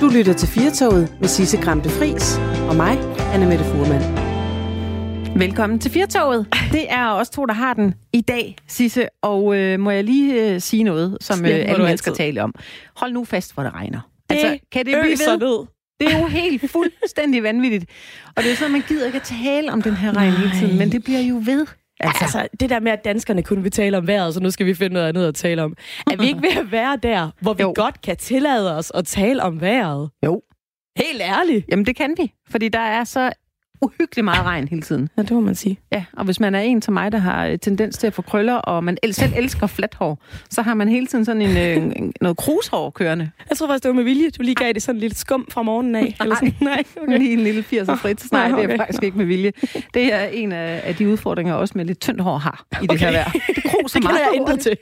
Du lytter til Firtoget med Sisse Grampe Fris og mig, Anna Mette Furman. Velkommen til Firtoget. Det er os to, der har den i dag, Sisse. Og øh, må jeg lige øh, sige noget, som øh, alle mennesker tale om. Hold nu fast, hvor det regner. Det altså, kan det blive ved? Ned. Det er jo helt fuldstændig vanvittigt. Og det er sådan, man gider ikke at tale om den her regn hele tiden, men det bliver jo ved. Altså, altså, det der med, at danskerne kun vil tale om vejret, så nu skal vi finde noget andet at tale om. Er vi ikke ved at være der, hvor vi jo. godt kan tillade os at tale om vejret? Jo. Helt ærligt. Jamen, det kan vi. Fordi der er så uhyggeligt meget regn hele tiden. Ja, det må man sige. Ja, og hvis man er en som mig, der har øh, tendens til at få krøller, og man selv elsker fladt hår, så har man hele tiden sådan en, øh, en noget krushår kørende. Jeg tror faktisk, det var med vilje. Du lige gav det sådan lille skum fra morgenen af. Nej, eller sådan. Nej okay. lige en lille 80'er frit. Nej, okay. det er faktisk ikke med vilje. Det er en af, af de udfordringer, også med lidt tyndt hår har i okay. det her vejr. Det kruser meget. Det jeg intet til.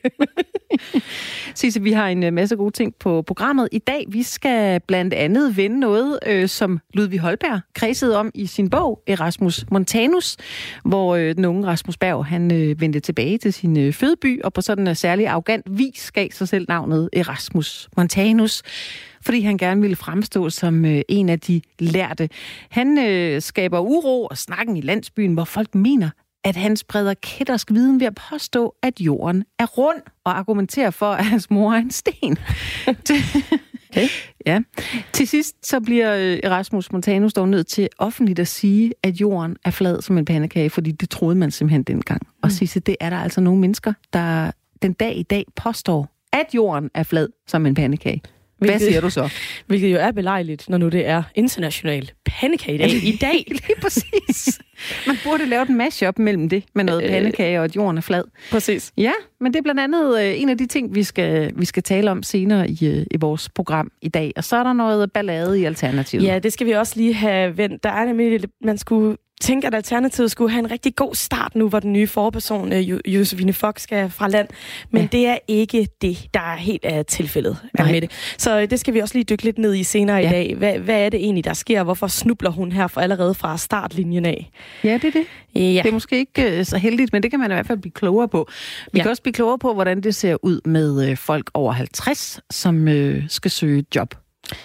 Sisse, vi har en øh, masse gode ting på programmet i dag. Vi skal blandt andet vende noget, øh, som Ludvig Holberg kredsede om i sin bog Erasmus Montanus, hvor øh, den unge Rasmus Berg han øh, vendte tilbage til sin øh, fødeby, og på sådan en særlig arrogant vis gav sig selv navnet Erasmus Montanus fordi han gerne ville fremstå som øh, en af de lærte. Han øh, skaber uro og snakken i landsbyen, hvor folk mener, at han spreder kættersk viden ved at påstå, at jorden er rund, og argumenterer for, at hans mor er en sten. okay. Ja. Til sidst så bliver øh, Erasmus Montanus dog nødt til offentligt at sige, at jorden er flad som en pandekage, fordi det troede man simpelthen dengang. Mm. Og sige, det er der altså nogle mennesker, der den dag i dag påstår, at jorden er flad som en pandekage. Hvilket, Hvad siger du så? Hvilket jo er belejligt, når nu det er international pandekagedag i dag. Lige præcis. Man burde lave en mashup mellem det, med noget øh, pandekage og at jorden er flad. Præcis. Ja, men det er blandt andet øh, en af de ting, vi skal, vi skal tale om senere i, øh, i vores program i dag. Og så er der noget ballade i Alternativet. Ja, det skal vi også lige have vendt. Der er nemlig, man skulle tænker, at Alternativet skulle have en rigtig god start nu, hvor den nye forperson, uh, Josefine Fox, skal fra land. Men ja. det er ikke det, der er helt af tilfældet med det. Så uh, det skal vi også lige dykke lidt ned i senere ja. i dag. Hvad, hvad er det egentlig, der sker? Hvorfor snubler hun her for allerede fra startlinjen af? Ja, det er det. Ja. Det er måske ikke uh, så heldigt, men det kan man i hvert fald blive klogere på. Vi ja. kan også blive klogere på, hvordan det ser ud med folk over 50, som skal søge job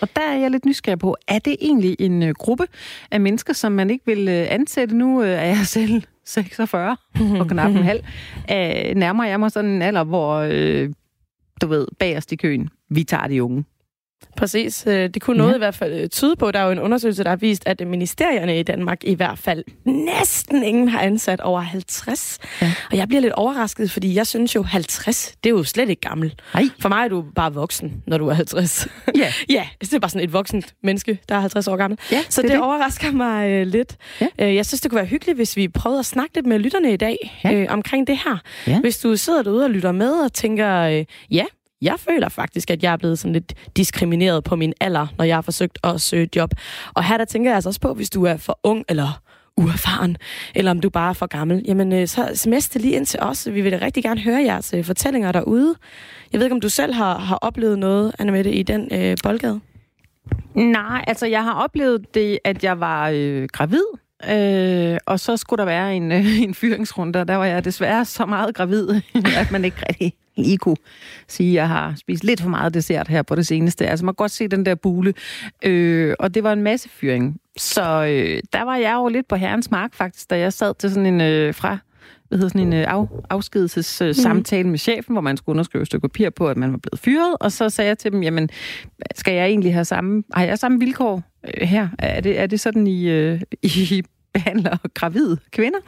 og der er jeg lidt nysgerrig på, er det egentlig en øh, gruppe af mennesker, som man ikke vil øh, ansætte? Nu øh, er jeg selv 46 og knap en halv. Nærmer jeg mig sådan en alder, hvor, øh, du ved, bagerst i køen, vi tager de unge. Præcis. Øh, det kunne noget ja. i hvert fald øh, tyde på. Der er jo en undersøgelse, der har vist, at ministerierne i Danmark i hvert fald næsten ingen har ansat over 50. Ja. Og jeg bliver lidt overrasket, fordi jeg synes jo, 50, det er jo slet ikke gammel. Ej. For mig er du bare voksen, når du er 50. Ja. ja, det er bare sådan et voksent menneske, der er 50 år gammel. Ja, Så det, det, det overrasker mig øh, lidt. Ja. Øh, jeg synes, det kunne være hyggeligt, hvis vi prøvede at snakke lidt med lytterne i dag ja. øh, omkring det her. Ja. Hvis du sidder derude og lytter med og tænker, øh, ja, jeg føler faktisk, at jeg er blevet sådan lidt diskrimineret på min alder, når jeg har forsøgt at søge job. Og her der tænker jeg altså også på, hvis du er for ung eller uerfaren, eller om du bare er for gammel, jamen øh, så sms det lige ind til os. Vi vil da rigtig gerne høre jeres øh, fortællinger derude. Jeg ved ikke, om du selv har, har oplevet noget, Annemette, i den øh, boldgade? Nej, altså jeg har oplevet det, at jeg var øh, gravid, Øh, og så skulle der være en, øh, en fyringsrunde, og der var jeg desværre så meget gravid, at man ikke rigtig lige kunne sige, at jeg har spist lidt for meget dessert her på det seneste. Altså man kan godt se den der bule. Øh, og det var en masse fyring. Så øh, der var jeg jo lidt på herrens mark faktisk, da jeg sad til sådan en øh, fra hvad hedder sådan en øh, af, afskedelses øh, samtale med chefen, hvor man skulle underskrive et stykke papir på, at man var blevet fyret. Og så sagde jeg til dem, jamen, skal jeg egentlig have samme, har jeg samme vilkår Øh, her? Er det, er det sådan, I, øh, I behandler gravide kvinder.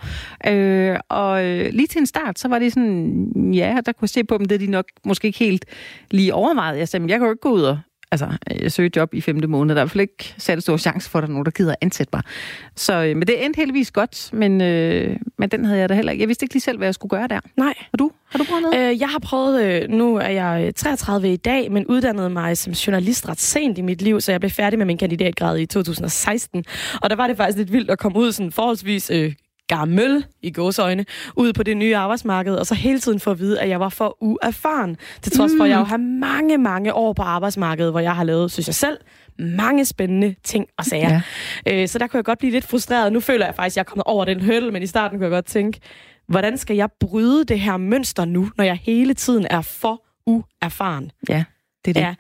Øh, og øh, lige til en start, så var det sådan, ja, der kunne jeg se på dem, det de nok måske ikke helt lige overvejet. Jeg sagde, jeg kan jo ikke gå ud og altså, jeg søger job i femte måned. Der er i hvert fald ikke sat stor chance for, at der er nogen, der gider ansætte mig. Så, øh, men det endte heldigvis godt, men, øh, men den havde jeg da heller ikke. Jeg vidste ikke lige selv, hvad jeg skulle gøre der. Nej. Har du? Har du prøvet noget? Øh, jeg har prøvet, øh, nu er jeg 33 i dag, men uddannede mig som journalist ret sent i mit liv, så jeg blev færdig med min kandidatgrad i 2016. Og der var det faktisk lidt vildt at komme ud sådan forholdsvis øh, gammel i gåsøjne ud på det nye arbejdsmarked, og så hele tiden få at vide, at jeg var for uerfaren. Til trods for, at jeg jo har mange, mange år på arbejdsmarkedet, hvor jeg har lavet, synes jeg selv, mange spændende ting og sager. Ja. Øh, så der kunne jeg godt blive lidt frustreret. Nu føler jeg faktisk, at jeg er kommet over den hurdle, men i starten kunne jeg godt tænke, hvordan skal jeg bryde det her mønster nu, når jeg hele tiden er for uerfaren? Ja, det er det. Ja.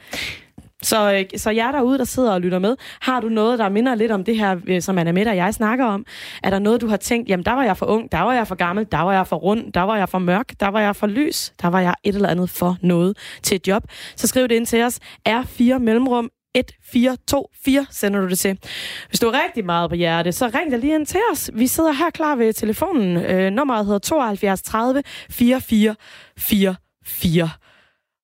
Så, øh, så jer derude, der sidder og lytter med, har du noget, der minder lidt om det her, øh, som Anna Mette og jeg snakker om? Er der noget, du har tænkt, jamen der var jeg for ung, der var jeg for gammel, der var jeg for rund, der var jeg for mørk, der var jeg for lys, der var jeg et eller andet for noget til et job? Så skriv det ind til os. R4 Mellemrum 1424 sender du det til. Hvis du er rigtig meget på hjerte, så ring dig lige ind til os. Vi sidder her klar ved telefonen. Øh, nummeret hedder 72 30 44 44.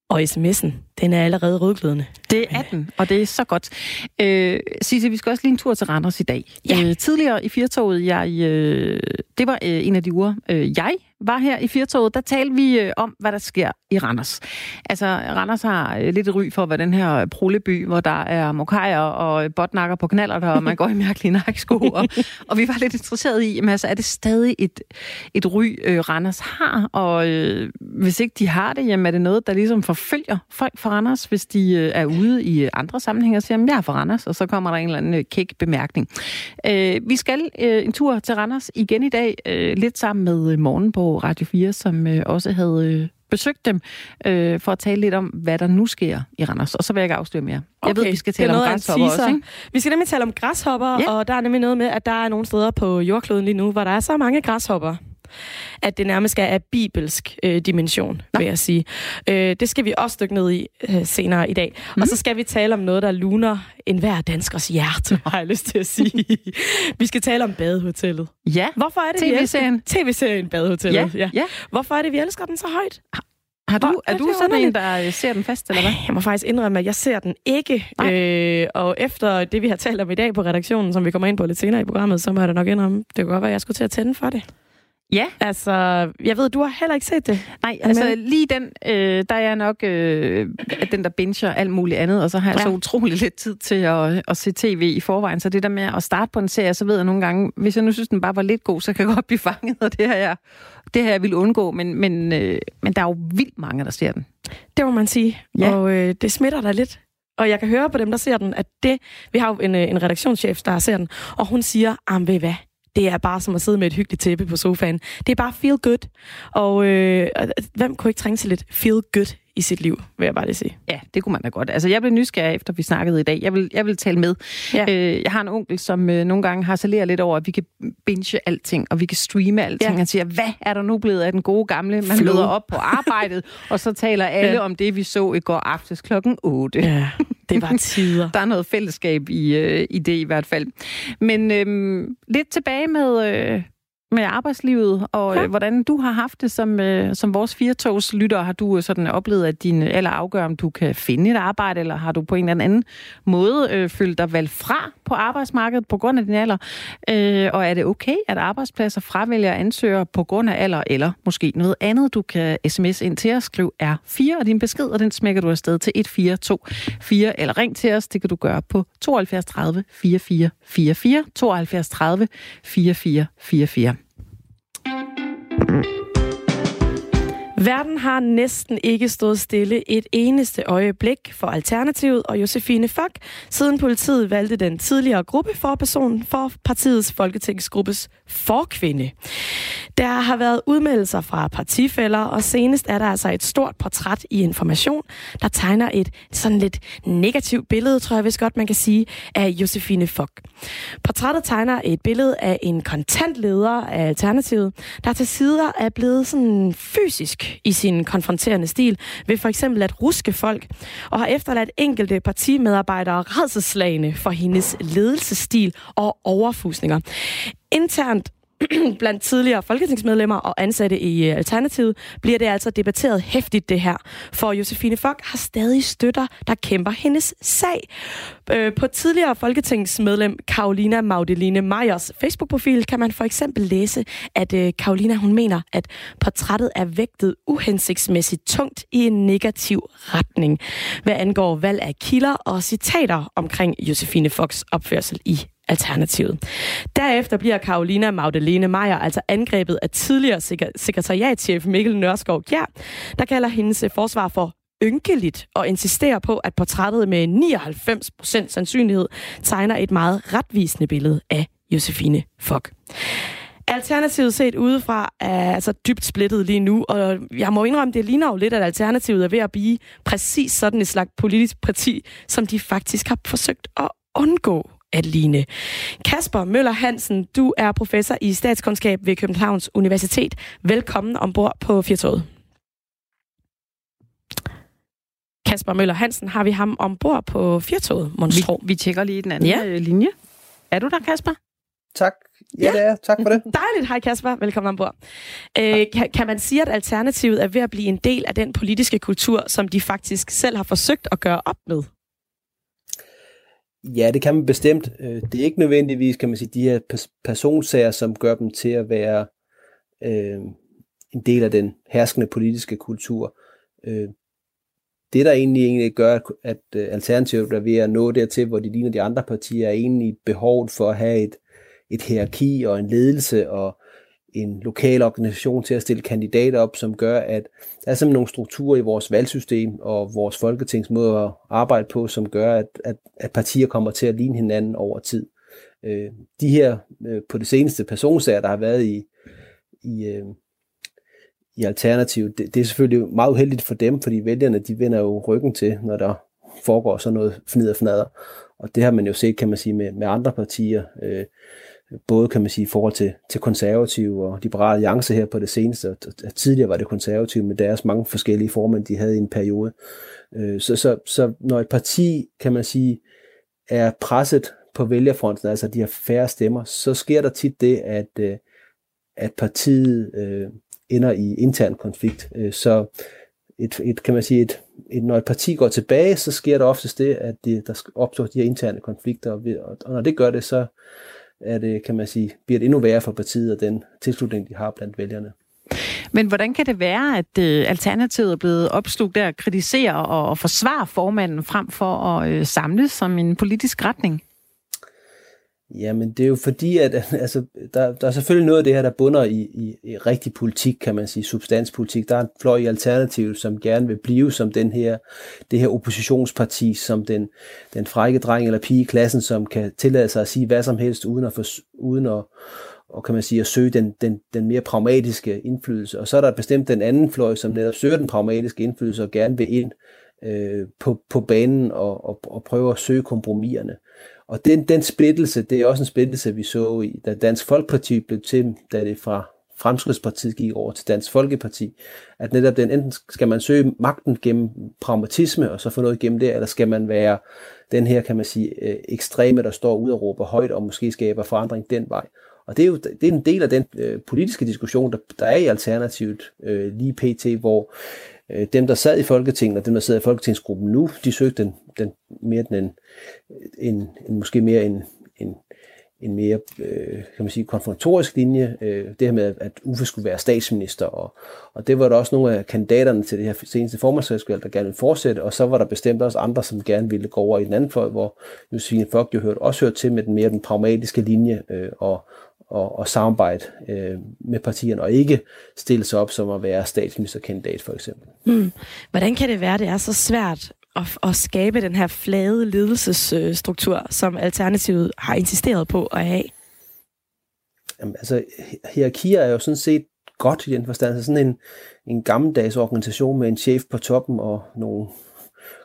Og sms'en, den er allerede rødglødende. Det er den, og det er så godt. Øh, Sisse, vi skal også lige en tur til Randers i dag. Ja. Øh, tidligere i Firtoget, jeg, øh, det var øh, en af de uger, øh, jeg var her i Firtoget, der talte vi øh, om, hvad der sker i Randers. Altså, Randers har øh, lidt ry for at være den her øh, proleby, hvor der er mokajer og øh, botnakker på knaller der, og man går i mærkelige nakkesko. og, og vi var lidt interesseret i, jamen, altså, er det stadig et, et ry, øh, Randers har? Og øh, hvis ikke de har det, jamen er det noget, der ligesom forfølger folk fra Randers, hvis de øh, er ude i andre sammenhænge og siger, jamen jeg er fra Randers, og så kommer der en eller anden øh, kæk bemærkning. Øh, vi skal øh, en tur til Randers igen i dag, øh, lidt sammen med øh, morgen på Radio 4, som øh, også havde øh, besøgt dem, øh, for at tale lidt om, hvad der nu sker i Randers. Og så vil jeg ikke afsløre mere. Okay, jeg ved, vi skal tale om græshopper også, ikke? Vi skal nemlig tale om græshopper, Ja. og der er nemlig noget med, at der er nogle steder på jordkloden lige nu, hvor der er så mange græshopper, at det nærmest er af bibelsk øh, dimension, Nå. vil jeg sige. Øh, det skal vi også dykke ned i øh, senere i dag. Mm. Mhm. Og så skal vi tale om noget, der luner enhver danskers hjerte, har jeg lyst til at sige. vi skal tale om badehotellet. Ja, Hvorfor er det, TV-serien. TV-serien Badehotellet? Ja, ja. Hvorfor er det, vi elsker den så højt? Har du, Hvor er du sådan en, underligt. der øh, ser den fast, eller hvad? Jeg må faktisk indrømme, at jeg ser den ikke. Nej. Øh, og efter det, vi har talt om i dag på redaktionen, som vi kommer ind på lidt senere i programmet, så må jeg da nok indrømme, det kunne godt være, at jeg skulle til at tænde for det. Ja. Altså, jeg ved, du har heller ikke set det. Nej, altså med? lige den, øh, der er jeg nok øh, den, der binger alt muligt andet, og så har jeg ja. så utrolig lidt tid til at, at se tv i forvejen. Så det der med at starte på en serie, så ved jeg nogle gange, hvis jeg nu synes, den bare var lidt god, så kan jeg godt blive fanget, og det har jeg, det har jeg vil undgå. Men, men, øh, men der er jo vildt mange, der ser den. Det må man sige. Ja. Og øh, det smitter da lidt. Og jeg kan høre på dem, der ser den, at det... Vi har jo en, øh, en redaktionschef, der ser den, og hun siger, ah, ved hvad? Det er bare som at sidde med et hyggeligt tæppe på sofaen. Det er bare feel good. Og øh, hvem kunne ikke trænge til lidt feel good i sit liv, vil jeg bare lige sige. Ja, det kunne man da godt. Altså, jeg blev nysgerrig efter, vi snakkede i dag. Jeg vil, jeg vil tale med. Ja. Øh, jeg har en onkel, som øh, nogle gange harcelerer lidt over, at vi kan binge alting, og vi kan streame alting. Ja. Han siger, hvad er der nu blevet af den gode gamle? Man Flow. møder op på arbejdet, og så taler alle Ja. om det, vi så i går aftes klokken 8. Ja, det var tider. Der er noget fællesskab i, øh, i det i hvert fald. Men øhm, lidt tilbage med, øh, med arbejdslivet, og Ja. øh, hvordan du har haft det som, øh, som vores firetogs lytter. Har du øh, sådan oplevet, at din eller afgør, om du kan finde et arbejde, eller har du på en eller anden måde øh, følt dig valgt fra på arbejdsmarkedet på grund af din alder? Øh, og er det okay, at arbejdspladser fravælger ansøgere på grund af alder, eller måske noget andet? Du kan sms ind til os, skriv R4 og din besked, og den smækker du afsted til 1424, eller ring til os, det kan du gøre på 72 30 44 44, 72 30 44 44. Bye. Verden har næsten ikke stået stille et eneste øjeblik for Alternativet og Josefine Fock, siden politiet valgte den tidligere gruppeforperson for partiets folketingsgruppes forkvinde. Der har været udmeldelser fra partifælder, og senest er der altså et stort portræt i Information, der tegner et sådan lidt negativt billede, tror jeg vist godt, man kan sige, af Josefine Fock. Portrættet tegner et billede af en kontantleder af Alternativet, der til sider er blevet sådan fysisk i sin konfronterende stil, ved for eksempel at ruske folk, og har efterladt enkelte partimedarbejdere redselslagende for hendes ledelsesstil og overfusninger. Internt blandt tidligere folketingsmedlemmer og ansatte i øh, Alternativet, bliver det altså debatteret hæftigt det her. For Josefine Fock har stadig støtter, der kæmper hendes sag. Øh, På tidligere folketingsmedlem Karolina Magdalene Meyers Facebook-profil kan man for eksempel læse, at øh, Karolina hun mener, at portrættet er vægtet uhensigtsmæssigt tungt i en negativ retning, hvad angår valg af kilder og citater omkring Josefine Focks opførsel i Alternativet. Derefter bliver Karolina Magdalene Meyer altså angrebet af tidligere sek- sekretariatchef Mikkel Nørskov Kjær, der kalder hendes øh, forsvar for ynkeligt og insisterer på, at portrættet med 99% sandsynlighed tegner et meget retvisende billede af Josefine Fock. Alternativet set udefra er altså dybt splittet lige nu, og jeg må indrømme, det ligner jo lidt, at Alternativet er ved at blive præcis sådan et slags politisk parti, som de faktisk har forsøgt at undgå at ligne. Kasper Møller Hansen, du er professor i statskundskab ved Københavns Universitet. Velkommen ombord på Firtoget. Kasper Møller Hansen, har vi ham ombord på Firtoget, Vi, vi tjekker lige den anden ja. Øh, linje. Er du der, Kasper? Tak. Ja, ja, det er. Tak for det. Dejligt. Hej Kasper. Velkommen ombord. Øh, kan, kan man sige, at Alternativet er ved at blive en del af den politiske kultur, som de faktisk selv har forsøgt at gøre op med? Ja, det kan man bestemt. Øh, det er ikke nødvendigvis, kan man sige, de her personsager, som gør dem til at være øh, en del af den herskende politiske kultur. Øh, det, der egentlig, egentlig gør, at øh, Alternativet er ved at nå dertil, hvor de ligner de andre partier, er egentlig behovet for at have et, et hierarki og en ledelse og en lokal organisation til at stille kandidater op, som gør, at der er simpelthen nogle strukturer i vores valgsystem og vores folketingsmåde at arbejde på, som gør, at, at, at partier kommer til at ligne hinanden over tid. Øh, de her øh, på det seneste personsager, der har været i, i, øh, i Alternativ, det, det er selvfølgelig meget uheldigt for dem, fordi vælgerne de vender jo ryggen til, når der foregår sådan noget fnider fnader. Og det har man jo set, kan man sige, med, med andre partier. Øh, både kan man sige i forhold til, til konservative og liberale alliance her på det seneste. Tidligere var det konservative med deres mange forskellige formænd, de havde i en periode. Øh, så, så, så når et parti, kan man sige, er presset på vælgerfronten, altså de har færre stemmer, så sker der tit det, at, øh, at partiet øh, ender i intern konflikt. Øh, så et, et, kan man sige, et, et, når et parti går tilbage, så sker der oftest det, at det, der opstår de her interne konflikter, og, og når det gør det, så er det, kan man sige, bliver det endnu værre for partiet og den tilslutning, de har blandt vælgerne. Men hvordan kan det være, at øh, Alternativet er blevet opslugt der at kritisere og forsvare formanden frem for at øh, samles som en politisk retning? Jamen, det er jo fordi, at altså, der, der er selvfølgelig noget af det her, der bunder i, i, i rigtig politik, kan man sige, substanspolitik. Der er en fløj i Alternativet, som gerne vil blive som den her, det her oppositionsparti, som den, den frække dreng eller pige i klassen, som kan tillade sig at sige hvad som helst, uden at, for, uden at og kan man sige, at søge den, den, den mere pragmatiske indflydelse. Og så er der bestemt den anden fløj, som netop søger den pragmatiske indflydelse og gerne vil ind øh, på, på banen og, og, og prøve at søge kompromiserne. Og den, den splittelse, det er også en splittelse, vi så i, da Dansk Folkeparti blev til, da det fra Fremskridspartiet gik over til Dansk Folkeparti, at netop den, enten skal man søge magten gennem pragmatisme, og så få noget gennem det, eller skal man være den her, kan man sige, øh, ekstreme, der står ud og råber højt, og måske skaber forandring den vej. Og det er jo det er en del af den øh, politiske diskussion, der, der er i Alternativet øh, lige pt., hvor Øh, dem, der sad i Folketinget, og dem, der sidder i Folketingsgruppen nu, de søgte den, den mere den, en, en, en, måske mere en, en, en mere øh, kan man sige, konfrontatorisk linje. Øh, det her med, at Uffe skulle være statsminister, og, og det var der også nogle af kandidaterne til det her seneste formandsvalg, der gerne ville fortsætte, og så var der bestemt også andre, som gerne ville gå over i den anden fløj, hvor Josefine Fogt jo hørte, også hørte til med den mere den pragmatiske linje, øh, og, og, og samarbejde øh, med partierne, og ikke stille sig op som at være statsministerkandidat for eksempel. Mm. Hvordan kan det være, det er så svært at, at skabe den her flade ledelsesstruktur, som Alternativet har insisteret på at have? Jamen, altså, hierarkier er jo sådan set godt i den forstand. Altså sådan en, en gammeldags organisation med en chef på toppen og nogle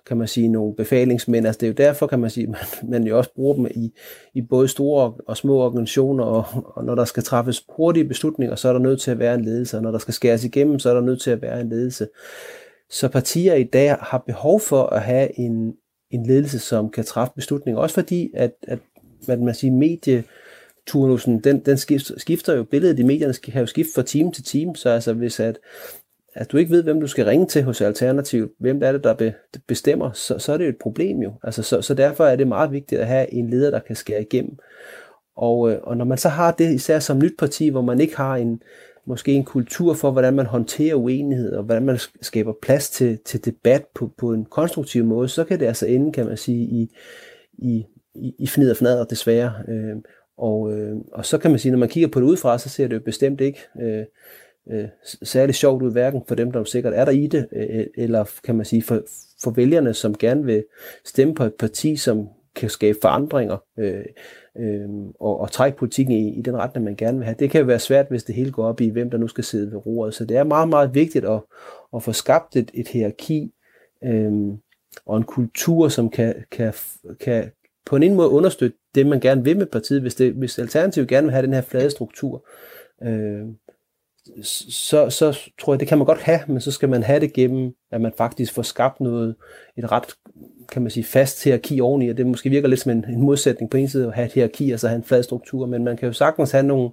kan man sige, nogle befalingsmænd. Altså det er jo derfor, kan man sige, man, man jo også bruger dem i, i både store og små organisationer, og, og når der skal træffes hurtige beslutninger, så er der nødt til at være en ledelse, og når der skal skæres igennem, så er der nødt til at være en ledelse. Så partier i dag har behov for at have en, en ledelse, som kan træffe beslutninger, også fordi, at, at hvad man siger, medie, turnusen, den, den skifter, skifter jo. Billedet i medierne, kan jo skifte fra time til time, så altså hvis at, at du ikke ved, hvem du skal ringe til hos Alternativ, hvem er det, der be, bestemmer, så, så er det jo et problem jo. Altså, så, så derfor er det meget vigtigt at have en leder, der kan skære igennem. Og, øh, og når man så har det, især som nyt parti, hvor man ikke har en, måske en kultur for, hvordan man håndterer uenighed, og hvordan man skaber plads til, til debat på, på en konstruktiv måde, så kan det altså ende, kan man sige, i, i, i, i fnid og fnader desværre. Øh, og, øh, og så kan man sige, når man kigger på det udefra, så ser det jo bestemt ikke øh, øh, særlig sjovt ud, hverken for dem, der sikkert er der i det, øh, øh eller kan man sige for, for vælgerne, som gerne vil stemme på et parti, som kan skabe forandringer. Øh, øh, og, og trække politikken i, i den retning, man gerne vil have. Det kan jo være svært, hvis det hele går op i, hvem der nu skal sidde ved roret. Så det er meget, meget vigtigt at, at få skabt et, et hierarki øh, og en kultur, som kan, kan, kan på en ene måde understøtte det, man gerne vil med partiet. Hvis, det, hvis Alternativet gerne vil have den her flade struktur, øh, så, så tror jeg, det kan man godt have, men så skal man have det gennem, at man faktisk får skabt noget, et ret, kan man sige, fast hierarki oveni, og det måske virker lidt som en, en modsætning på en side at have et hierarki, altså have en flad struktur, men man kan jo sagtens have nogle,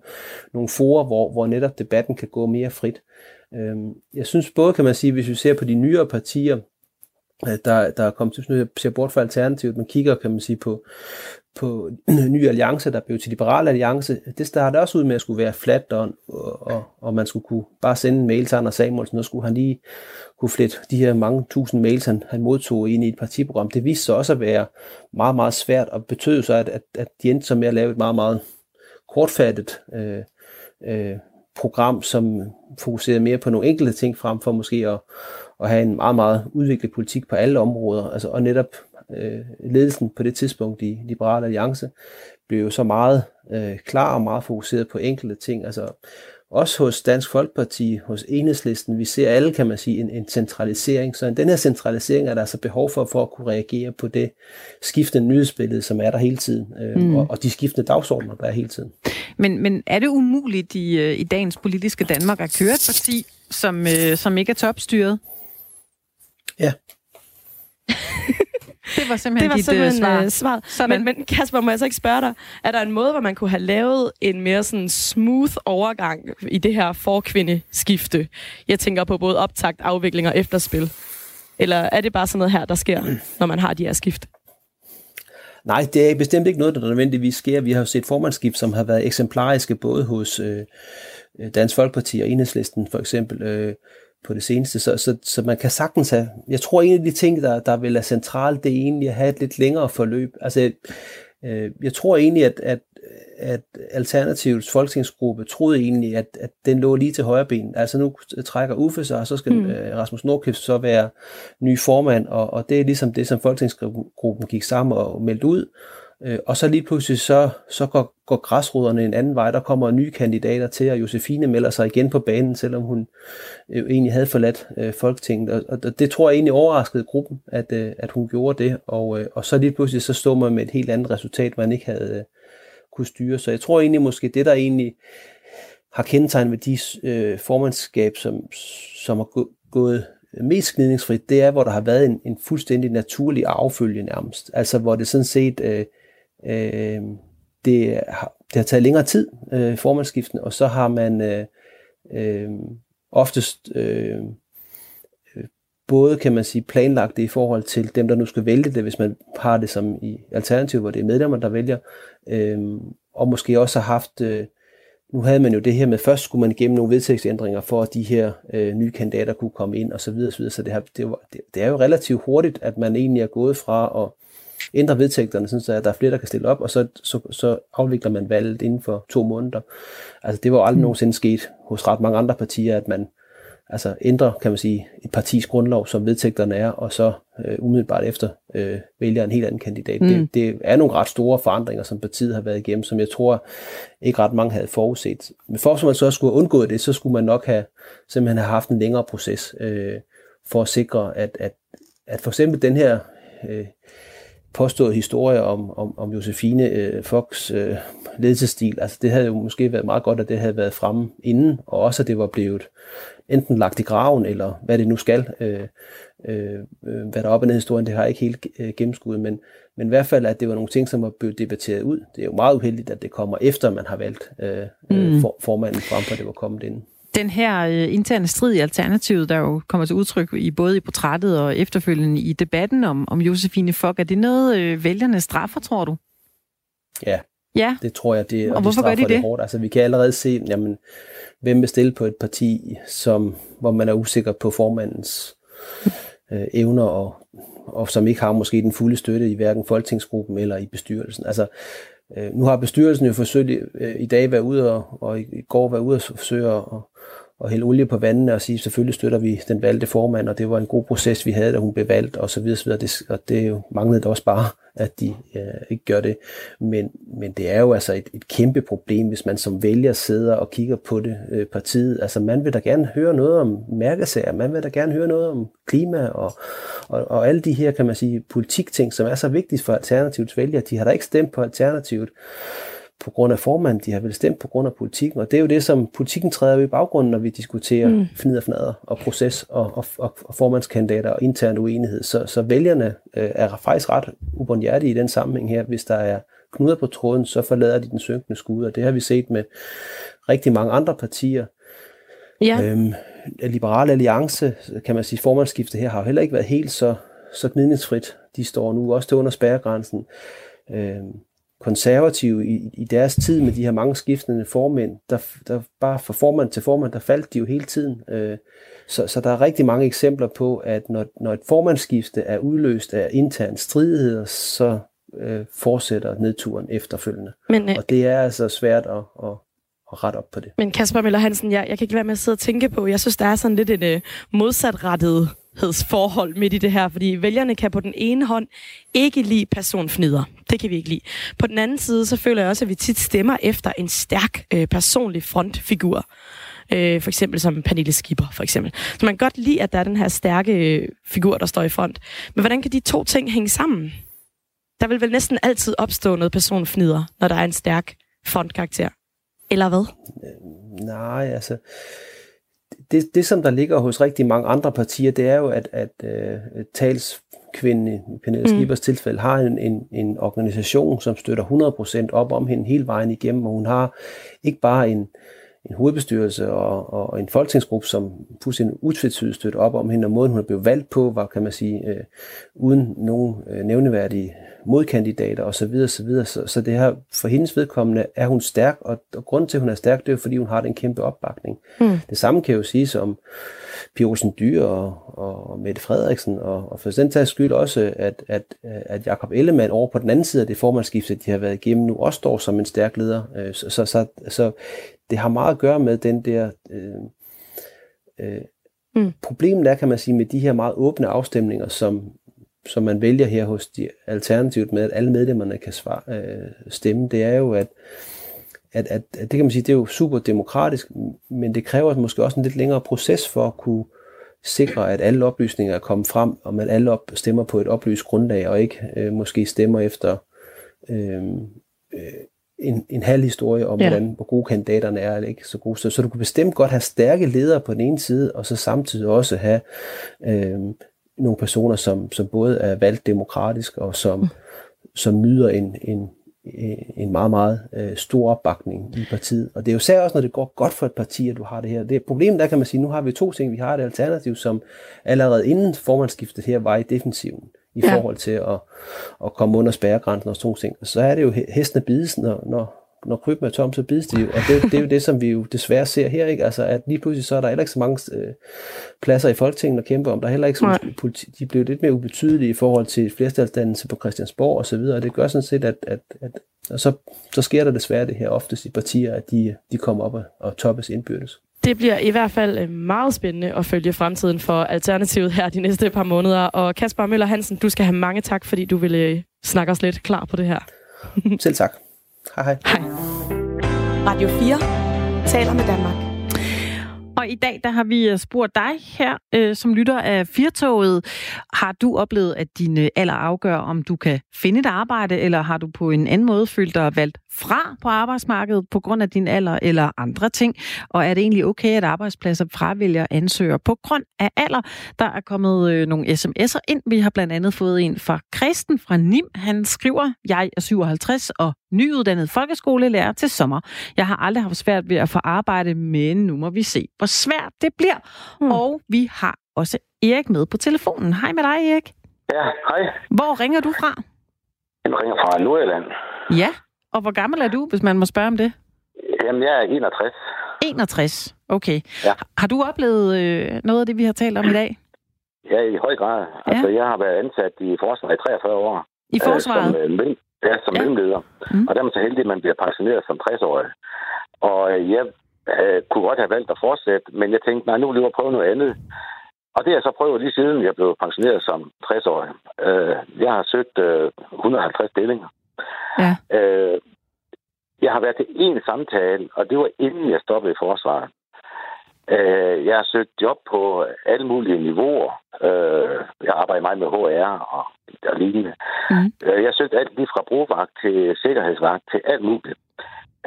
nogle forer, hvor, hvor netop debatten kan gå mere frit. Øhm, jeg synes både, kan man sige, hvis vi ser på de nyere partier, der, der er kommet til, nu ser bort fra alternativet, man kigger, kan man sige, på, på ny alliance, der blev til liberal alliance, det startede også ud med at skulle være flat, og, og, og man skulle kunne bare sende en mail til Anders Samuelsen, og skulle han lige kunne flette de her mange tusind mails, han, han modtog ind i et partiprogram. Det viste sig også at være meget, meget svært, og betød så, at, at, at de endte så med at lave et meget, meget kortfattet øh, øh, program, som fokuserede mere på nogle enkelte ting, frem for måske at, at have en meget, meget udviklet politik på alle områder, altså, og netop øh, ledelsen på det tidspunkt i Liberale Alliance blev jo så meget øh, klar og meget fokuseret på enkelte ting. Altså også hos Dansk Folkeparti, hos Enhedslisten, vi ser alle, kan man sige, en, en centralisering. Så den her centralisering er der altså behov for, for at kunne reagere på det skiftende nyhedsbillede, som er der hele tiden, øh, mm. og, og de skiftende dagsordner, der er hele tiden. Men, men er det umuligt i, øh, i dagens politiske Danmark at køre et parti, som, øh, som ikke er topstyret? Ja. Det var simpelthen det var dit simpelthen, svar. Uh, svar. Men, men Kasper, må jeg så ikke spørge dig, er der en måde, hvor man kunne have lavet en mere sådan smooth overgang i det her forkvindeskifte? Jeg tænker på både optakt, afvikling og efterspil. Eller er det bare sådan noget her, der sker, når man har de her skift? Nej, det er bestemt ikke noget, der nødvendigvis sker. Vi har jo set formandskift, som har været eksemplariske både hos øh, Dansk Folkeparti og Enhedslisten for eksempel. Øh, på det seneste, så, så, så man kan sagtens have, jeg tror en af de ting, der, der vil være centralt, det er egentlig at have et lidt længere forløb. Altså, øh, jeg tror egentlig, at, at, at Alternativets folketingsgruppe troede egentlig, at, at den lå lige til højre ben. Altså nu trækker Uffe sig, og så skal mm. øh, Rasmus Nordkæft så være ny formand, og, og det er ligesom det, som folketingsgruppen gik sammen og meldte ud. Øh, og så lige pludselig så, så går, går græsroderne en anden vej. Der kommer nye kandidater til, og Josefine melder sig igen på banen, selvom hun øh, egentlig havde forladt øh, Folketinget. Og, og det tror jeg egentlig overraskede gruppen, at, øh, at hun gjorde det. Og, øh, og så lige pludselig så stod man med et helt andet resultat, man ikke havde øh, kunne styre. Så jeg tror egentlig måske, det der egentlig har kendetegnet ved de øh, formandskab, som, som er gået mest gnidningsfrit, det er, hvor der har været en, en fuldstændig naturlig affølge nærmest. Altså hvor det sådan set øh, Øh, det, har, det har taget længere tid, øh, formandsskiften, og så har man øh, øh, oftest øhm, øh, både, kan man sige, planlagt det i forhold til dem, der nu skal vælge det, hvis man har det som i alternativ, hvor det er medlemmer, der vælger, øh, og måske også har haft, øh, nu havde man jo det her med, først skulle man igennem nogle vedtægtsændringer, for at de her øh, nye kandidater kunne komme ind, og så videre, så, videre. så det, har, det, var, det, det er jo relativt hurtigt, at man egentlig er gået fra at ændre vedtægterne, sådan at der er flere, der kan stille op, og så, så, så afvikler man valget inden for to måneder. Altså det var jo aldrig mm. nogensinde sket hos ret mange andre partier, at man altså ændrer, kan man sige, et partis grundlov, som vedtægterne er, og så øh, umiddelbart efter øh, vælger en helt anden kandidat. Mm. Det, det er nogle ret store forandringer, som partiet har været igennem, som jeg tror ikke ret mange havde forudset. Men for at man så skulle have undgået det, så skulle man nok have simpelthen have haft en længere proces øh, for at sikre, at, at, at for eksempel den her øh, påstået historie om, om, om Josefine øh, Fox øh, ledelsesstil. Altså det havde jo måske været meget godt, at det havde været fremme inden, og også at det var blevet enten lagt i graven, eller hvad det nu skal. Øh, øh, hvad der er op i den historien, det har jeg ikke helt øh, gennemskuddet, men, men i hvert fald, at det var nogle ting, som var blevet debatteret ud. Det er jo meget uheldigt, at det kommer efter, man har valgt øh, mm. for, formanden frem for, det var kommet inden den her øh, interne strid i Alternativet, der jo kommer til udtryk i både i portrættet og efterfølgende i debatten om, om Josefine Fock, er det noget, øh, vælgerne straffer, tror du? Ja, ja. det tror jeg, det, og, og hvorfor de gør de det? det hårdt. Altså, vi kan allerede se, jamen, hvem vil stille på et parti, som, hvor man er usikker på formandens øh, evner, og, og som ikke har måske den fulde støtte i hverken folketingsgruppen eller i bestyrelsen. Altså, øh, nu har bestyrelsen jo forsøgt øh, i dag været ude og, og i går været ude og forsøge at og hælde olie på vandene og sige, selvfølgelig støtter vi den valgte formand, og det var en god proces, vi havde, da hun blev valgt, og så videre, så videre. Det, og det jo manglede også bare at de øh, ikke gør det. Men, men det er jo altså et, et kæmpe problem, hvis man som vælger sidder og kigger på det øh, partiet. Altså man vil da gerne høre noget om mærkesager, man vil da gerne høre noget om klima og, og, og alle de her, kan man sige, politikting, som er så vigtige for Alternativets vælgere. De har da ikke stemt på Alternativet på grund af formanden, de har vel stemt på grund af politikken, og det er jo det, som politikken træder i baggrunden, når vi diskuterer mm. fnider, fnader og proces og, og, og, og formandskandidater og intern uenighed. Så, så vælgerne øh, er faktisk ret ubundhjertige i den sammenhæng her. Hvis der er knuder på tråden, så forlader de den synkende skud, og det har vi set med rigtig mange andre partier. Ja. Øhm, Liberale Alliance, kan man sige, formandsskiftet her har jo heller ikke været helt så, så gnidningsfrit. De står nu også til under spærregrænsen. Øhm, konservative i, i deres tid med de her mange skiftende formænd, der, der bare fra formand til formand, der faldt de jo hele tiden. Øh, så, så der er rigtig mange eksempler på, at når, når et formandsskifte er udløst af interne stridigheder, så øh, fortsætter nedturen efterfølgende. Men, øh, og det er altså svært at, at, at rette op på det. Men Kasper Møller Hansen, jeg, jeg kan ikke være med at sidde og tænke på, jeg synes, der er sådan lidt en øh, modsatrettighedsforhold midt i det her, fordi vælgerne kan på den ene hånd ikke lide personfnider. Det kan vi ikke lide. På den anden side, så føler jeg også, at vi tit stemmer efter en stærk øh, personlig frontfigur. Øh, for eksempel som Pernille Skipper, for eksempel. Så man kan godt lide, at der er den her stærke øh, figur, der står i front. Men hvordan kan de to ting hænge sammen? Der vil vel næsten altid opstå noget personfnider, når der er en stærk frontkarakter. Eller hvad? Nej, altså det, det, som der ligger hos rigtig mange andre partier, det er jo, at, at uh, talskvinden i Pernille mm. Skibers tilfælde har en, en, en organisation, som støtter 100% op om hende hele vejen igennem, og hun har ikke bare en, en hovedbestyrelse og, og en folketingsgruppe, som fuldstændig utvetydigt støtter op om hende, og måden hun er blevet valgt på, var, kan man sige, øh, uden nogen øh, nævneværdige modkandidater osv. osv. Så, så det her, for hendes vedkommende er hun stærk, og, og grunden til, at hun er stærk, det er jo, fordi hun har den kæmpe opbakning. Mm. Det samme kan jo sige om Pia Olsen Dyr og, og Mette Frederiksen, og, og for den tages skyld også, at, at, at Jakob Ellemann over på den anden side af det formandskifte, de har været igennem nu, også står som en stærk leder. Øh, så, så, så, så det har meget at gøre med den der... Øh, øh, mm. Problemet er, kan man sige, med de her meget åbne afstemninger, som, som man vælger her hos de alternativet med, at alle medlemmerne kan svare, øh, stemme, det er jo, at, at, at, at det kan man sige, det er jo super demokratisk, men det kræver måske også en lidt længere proces for at kunne sikre, at alle oplysninger er kommet frem, og man alle op, stemmer på et oplyst grundlag, og ikke øh, måske stemmer efter øh, øh, en, en halv historie om, ja. hvordan, hvor gode kandidaterne er, eller ikke så gode. Så, så du kan bestemt godt have stærke ledere på den ene side, og så samtidig også have øh, nogle personer, som, som både er valgt demokratisk, og som, mm. som nyder en, en, en meget, meget øh, stor opbakning i partiet. Og det er jo særligt også, når det går godt for et parti, at du har det her. Det problemet der kan man sige, nu har vi to ting. Vi har et alternativ, som allerede inden formandsskiftet her var i defensiven i ja. forhold til at, at komme under spærregrænsen og sådan nogle ting. Så er det jo hestene bides, når, når, når krybben er tom, så bides de jo. Og det, det er jo det, som vi jo desværre ser her, ikke? Altså, at lige pludselig så er der heller ikke så mange øh, pladser i Folketinget at kæmpe om. Der er heller ikke så, politi- de bliver lidt mere ubetydelige i forhold til flertalsdannelse på Christiansborg og så videre. Og det gør sådan set, at, at, at og så, så sker der desværre det her oftest i partier, at de, de kommer op og, og toppes indbyrdes. Det bliver i hvert fald øh, meget spændende at følge fremtiden for Alternativet her de næste par måneder. Og Kasper Møller Hansen, du skal have mange tak, fordi du ville øh, snakke os lidt klar på det her. Selv tak. Hej hej. Hej. Radio 4 taler med Danmark. Og i dag, der har vi øh, spurgt dig her, øh, som lytter af Firtoget. Har du oplevet, at din øh, alder afgør, om du kan finde et arbejde, eller har du på en anden måde følt dig valgt fra på arbejdsmarkedet på grund af din alder eller andre ting? Og er det egentlig okay, at arbejdspladser fravælger ansøger på grund af alder? Der er kommet øh, nogle sms'er ind. Vi har blandt andet fået en fra Kristen fra Nim. Han skriver, jeg er 57 og nyuddannet folkeskolelærer til sommer. Jeg har aldrig haft svært ved at få arbejde, men nu må vi se, hvor svært det bliver. Mm. Og vi har også Erik med på telefonen. Hej med dig, Erik. Ja, hej. Hvor ringer du fra? Jeg ringer fra Nordjylland. Ja, og hvor gammel er du, hvis man må spørge om det? Jamen, jeg er 61. 61, okay. Ja. Har du oplevet øh, noget af det, vi har talt om i dag? Ja, i høj grad. Ja. Altså, jeg har været ansat i forsvaret i 43 år. I forsvaret? Øh, som, øh, Ja, som ja. mellemleder. Mm. Og der er man så heldig, at man bliver pensioneret som 60-årig. Og øh, jeg øh, kunne godt have valgt at fortsætte, men jeg tænkte, nej, nu vil jeg prøve noget andet. Og det har jeg så prøvet lige siden jeg blev pensioneret som 60-årig. Øh, jeg har søgt øh, 150 stillinger. Ja. Øh, jeg har været til én samtale, og det var inden jeg stoppede i forsvaret. Øh, jeg har søgt job på alle mulige niveauer. Øh, jeg arbejder meget med HR og, og lignende. Mm. Jeg har søgt alt lige fra brugvagt til sikkerhedsvagt til alt muligt.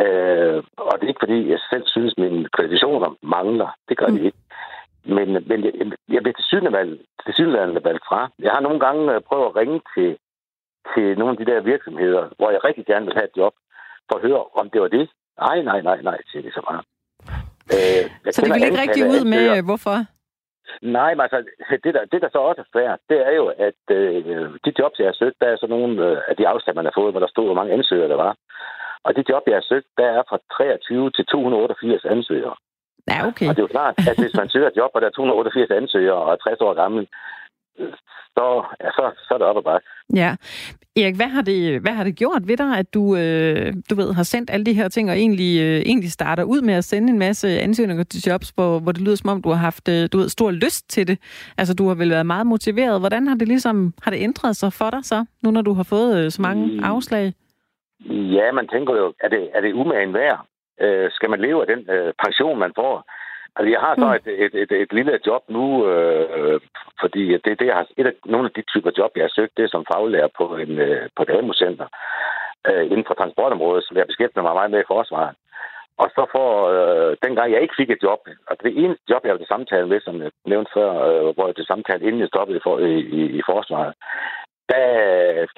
Øh, og det er ikke fordi, jeg selv synes, mine kvalifikationer mangler. Det gør mm. de ikke. Men, men jeg, jeg bliver til synligheden valgt fra. Jeg har nogle gange øh, prøvet at ringe til, til nogle af de der virksomheder, hvor jeg rigtig gerne vil have et job, for at høre, om det var det. Nej, nej, nej, nej, siger de så bare. Øh, så det vil ikke rigtig ud med, ansøger. hvorfor? Nej, men altså, det der, det der så også er svært, det er jo, at øh, de jobs, jeg har søgt, der er så nogle øh, af de afslag, man har fået, hvor der stod, hvor mange ansøgere der var. Og de job, jeg har søgt, der er fra 23 til 288 ansøgere. Ja, okay. Og det er jo klart, at hvis man søger et job, og der er 288 ansøgere og er 60 år gammel, så, ja, så, så er det op ad bakke. Ja. Erik, hvad har, det, hvad har det gjort ved dig, at du, øh, du ved, har sendt alle de her ting, og egentlig, øh, egentlig starter ud med at sende en masse ansøgninger til jobs, hvor, hvor det lyder som om, du har haft øh, du ved, stor lyst til det? Altså, du har vel været meget motiveret. Hvordan har det ligesom har det ændret sig for dig så, nu når du har fået øh, så mange mm. afslag? Ja, man tænker jo, er det, er det umagen værd? Øh, skal man leve af den øh, pension, man får? Altså, jeg har så mm. et, et, et, et lille job nu, øh, fordi det, det jeg har, et af, nogle af de typer job, jeg har søgt, det er som faglærer på, en, øh, på et AMU-center øh, inden for transportområdet, som jeg beskæftiger mig meget med i forsvaret. Og så for øh, dengang jeg ikke fik et job, og det eneste job, jeg havde til samtale med, som jeg nævnte før, øh, hvor jeg til samtale, inden jeg stoppede for, i, i, i forsvaret, der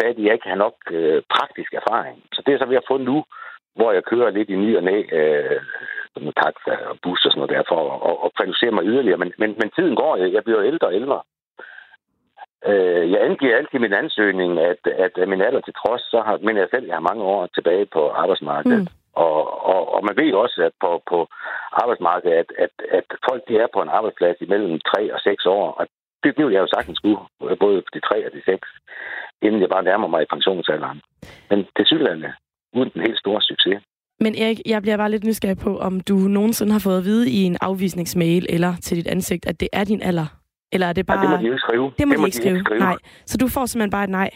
at jeg ikke har nok øh, praktisk erfaring. Så det er så ved at få nu, hvor jeg kører lidt i ny og næ, øh, med taxa og bus og sådan noget der, for at, at kvalificere mig yderligere. Men, men, men tiden går, jeg bliver ældre og ældre. Øh, jeg angiver altid min ansøgning, at, at min alder til trods, så har, men jeg selv, jeg har mange år tilbage på arbejdsmarkedet. Mm. Og, og, og man ved også, at på, på arbejdsmarkedet, at, at, at folk de er på en arbejdsplads imellem 3 og 6 år. Og det, vil jeg jo sagtens skulle, både de 3 og de 6, inden jeg bare nærmer mig i pensionsalderen. Men det er uden den helt store succes. Men Erik, jeg bliver bare lidt nysgerrig på, om du nogensinde har fået at vide i en afvisningsmail eller til dit ansigt, at det er din alder? Eller er det bare... Ja, det må de ikke skrive. Det må, det de, må ikke, de skrive. ikke skrive. Nej. Så du får simpelthen bare et nej?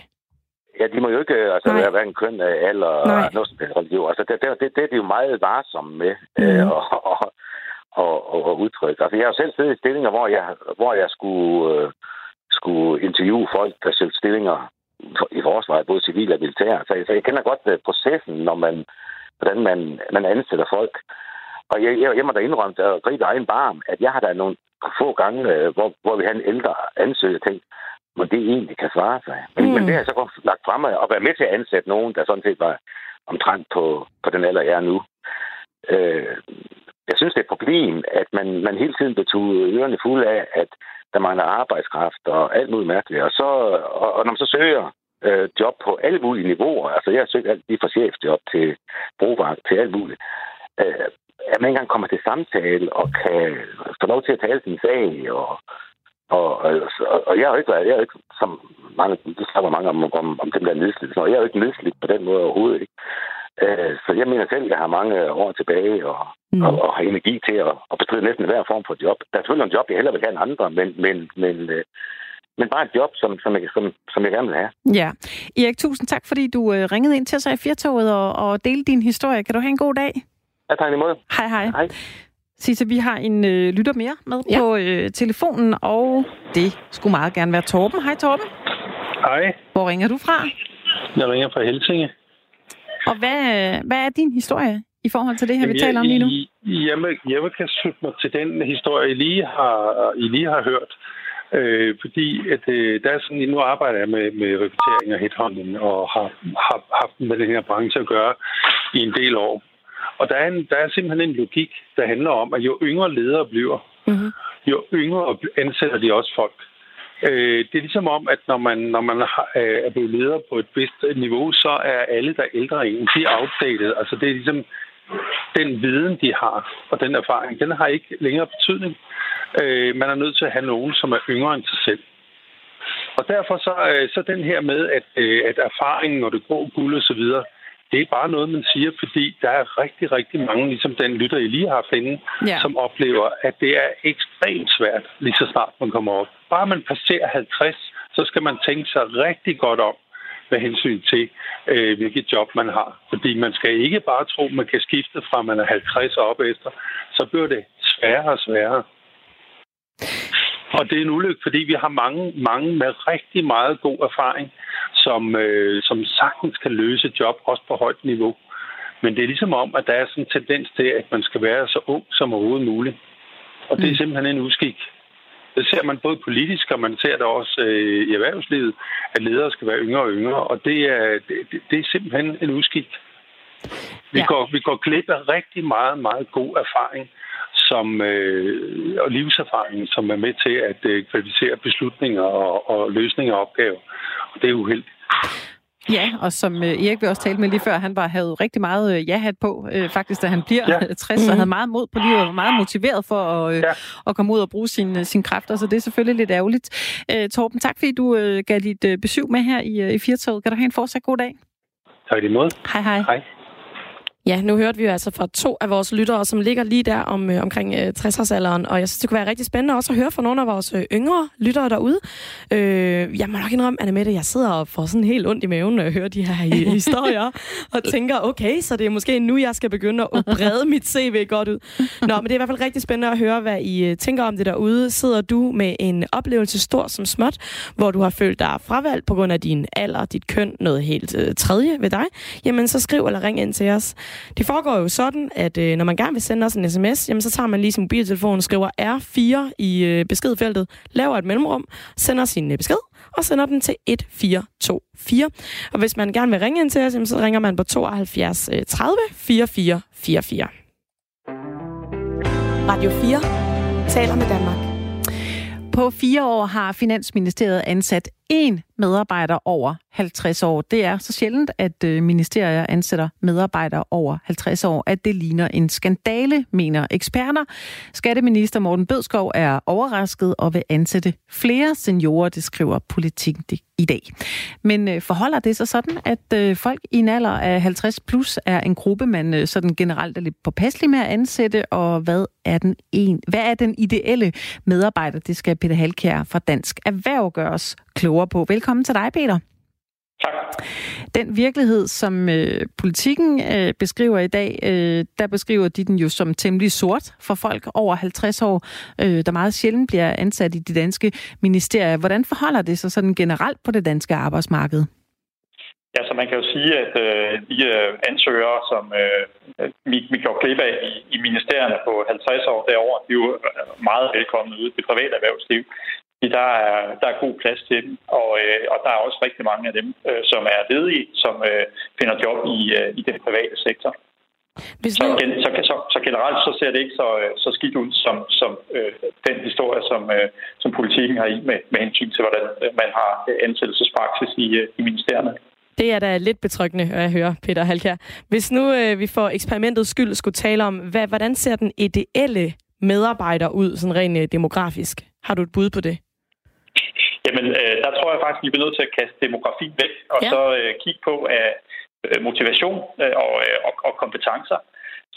Ja, de må jo ikke altså, Nej. være hverken køn eller noget som helst religion. Altså, det, det, det, det er de jo meget varsomme med mm. øh, og, og, og, og, udtrykke. Altså, jeg har jo selv siddet i stillinger, hvor jeg, hvor jeg skulle, øh, skulle interviewe folk, der søgte stillinger i forsvaret, både civil og militær. Så, så jeg kender godt uh, processen, når man hvordan man, man ansætter folk. Og jeg, jeg, jeg må da indrømme, at gribe egen barm, at jeg har da nogle få gange, øh, hvor, hvor vi har en ældre ansøger tænkt, hvor det egentlig kan svare sig. Men, mm. men det har jeg så godt lagt frem og være med til at ansætte nogen, der sådan set var omtrent på, på den alder, jeg er nu. Øh, jeg synes, det er et problem, at man, man hele tiden betyder ørerne fulde af, at der mangler arbejdskraft og alt muligt mærkeligt. Og, så, og, og når man så søger øh, job på alle mulige niveauer. Altså, jeg har søgt alt lige fra chefjob til brugvagt til alt muligt. Øh, at man engang kommer til samtale og kan få lov til at tale sin sag. Og, og, og, og jeg har jo ikke været, jeg er ikke, som mange, du snakker mange om, om, om dem der nedslidt, og jeg er jo ikke nedslidt på den måde overhovedet. Ikke? Øh, så jeg mener selv, at jeg har mange år tilbage og, mm. og, og har energi til at, at bestride næsten hver form for job. Der er selvfølgelig nogle job, jeg hellere vil have end andre, men, men, men øh, men bare et job, som, som, jeg, som, som jeg gerne vil have. Ja. Erik, tusind tak, fordi du øh, ringede ind til os i Fjertoget og, og delte din historie. Kan du have en god dag? Ja, tak imod. Hej, hej. Hej. Sisse, vi har en øh, lytter mere med ja. på øh, telefonen, og det skulle meget gerne være Torben. Hej, Torben. Hej. Hvor ringer du fra? Jeg ringer fra Helsinge. Og hvad, hvad er din historie i forhold til det her, vi jeg, taler om lige nu? Jeg, jeg vil kan slutte mig til den historie, I lige har, I lige har hørt. Øh, fordi at, øh, der er sådan, nu arbejder jeg med, med rekruttering og headhunting og har, har haft med den her branche at gøre i en del år. Og der er, en, der er simpelthen en logik, der handler om, at jo yngre ledere bliver, mm-hmm. jo yngre ansætter de også folk. Øh, det er ligesom om, at når man, når man er blevet leder på et vist niveau, så er alle, der er ældre en, de er outdated. Altså det er ligesom den viden, de har, og den erfaring, den har ikke længere betydning. Øh, man er nødt til at have nogen, som er yngre end sig selv. Og derfor så, øh, så den her med, at, øh, at erfaringen og det grå guld og så videre, Det er bare noget, man siger, fordi der er rigtig, rigtig mange, ligesom den lytter, I lige har inde, ja. som oplever, at det er ekstremt svært, lige så snart man kommer op. Bare man passerer 50, så skal man tænke sig rigtig godt om med hensyn til, øh, hvilket job man har. Fordi man skal ikke bare tro, at man kan skifte fra, man er 50 og op efter. Så bliver det sværere og sværere. Og det er en ulykke, fordi vi har mange, mange med rigtig meget god erfaring, som, øh, som sagtens kan løse job, også på højt niveau. Men det er ligesom om, at der er sådan en tendens til, at man skal være så ung som overhovedet muligt. Og det er mm. simpelthen en uskik. Det ser man både politisk, og man ser det også øh, i erhvervslivet, at ledere skal være yngre og yngre. Og det er, det, det er simpelthen en uskik. Vi, ja. går, vi går glip af rigtig meget, meget god erfaring som, øh, og livserfaring, som er med til at øh, kvalificere beslutninger og, og løsninger af opgaver. Og det er uheldigt. Ja, og som øh, Erik vil også tale med lige før, han var havde rigtig meget øh, ja-hat på, øh, faktisk da han bliver ja. 60, og havde meget mod på livet, og var meget motiveret for at, øh, ja. at komme ud og bruge sine, sin kræfter, så det er selvfølgelig lidt ærgerligt. Øh, Torben, tak fordi du øh, gav dit øh, besøg med her i, øh, i Firtoget. Kan du have en fortsat god dag? Tak i måde. Hej hej. Hej. Ja, nu hørte vi jo altså fra to af vores lyttere, som ligger lige der om, øh, omkring øh, 60-årsalderen, og jeg synes, det kunne være rigtig spændende også at høre fra nogle af vores øh, yngre lyttere derude. Øh, jeg må nok indrømme, Anna Mette, jeg sidder og får sådan helt ondt i maven, når jeg hører de her historier, og tænker, okay, så det er måske nu, jeg skal begynde at brede mit CV godt ud. Nå, men det er i hvert fald rigtig spændende at høre, hvad I øh, tænker om det derude. Sidder du med en oplevelse stor som småt, hvor du har følt dig fravalgt på grund af din alder, dit køn, noget helt øh, tredje ved dig, jamen så skriv eller ring ind til os. Det foregår jo sådan, at øh, når man gerne vil sende os en sms, jamen, så tager man lige sin mobiltelefon og skriver R4 i øh, beskedfeltet, laver et mellemrum, sender sin øh, besked, og sender den til 1424. Og hvis man gerne vil ringe ind til os, jamen, så ringer man på 72 30 44 44. Radio 4 taler med Danmark. På fire år har Finansministeriet ansat én medarbejder over 50 år. Det er så sjældent, at øh, ministerier ansætter medarbejdere over 50 år, at det ligner en skandale, mener eksperter. Skatteminister Morten Bødskov er overrasket og vil ansætte flere seniorer, det skriver politikken i dag. Men øh, forholder det sig sådan, at øh, folk i en alder af 50 plus er en gruppe, man sådan generelt er lidt påpasselig med at ansætte, og hvad er den, en, hvad er den ideelle medarbejder? Det skal Peter Halkær fra Dansk Erhverv gøre os klogere på. Velkommen til dig, Peter. Tak. Den virkelighed, som øh, politikken øh, beskriver i dag, øh, der beskriver de den jo som temmelig sort for folk over 50 år, øh, der meget sjældent bliver ansat i de danske ministerier. Hvordan forholder det sig sådan generelt på det danske arbejdsmarked? Ja, så man kan jo sige, at øh, de øh, ansøgere, som øh, vi, vi går glip af i, i ministerierne på 50 år derover, de er jo meget velkomne ude i det private erhvervsliv der er, der er god plads til dem, og, øh, og der er også rigtig mange af dem, øh, som er ledige, som øh, finder job i, øh, i den private sektor. Hvis så, så, så, så generelt så ser det ikke så, øh, så skidt ud som, som øh, den historie, som, øh, som politikken har i med, med hensyn til, hvordan øh, man har ansættelsespraksis i, øh, i ministerierne. Det er da lidt betryggende at høre, Peter Halkær. Hvis nu øh, vi får eksperimentets skyld skulle tale om, hvad, hvordan ser den ideelle medarbejder ud, sådan rent øh, demografisk? Har du et bud på det? Jamen, øh, der tror jeg faktisk, vi bliver nødt til at kaste demografi væk, og ja. så øh, kigge på af øh, motivation øh, og, øh, og, og kompetencer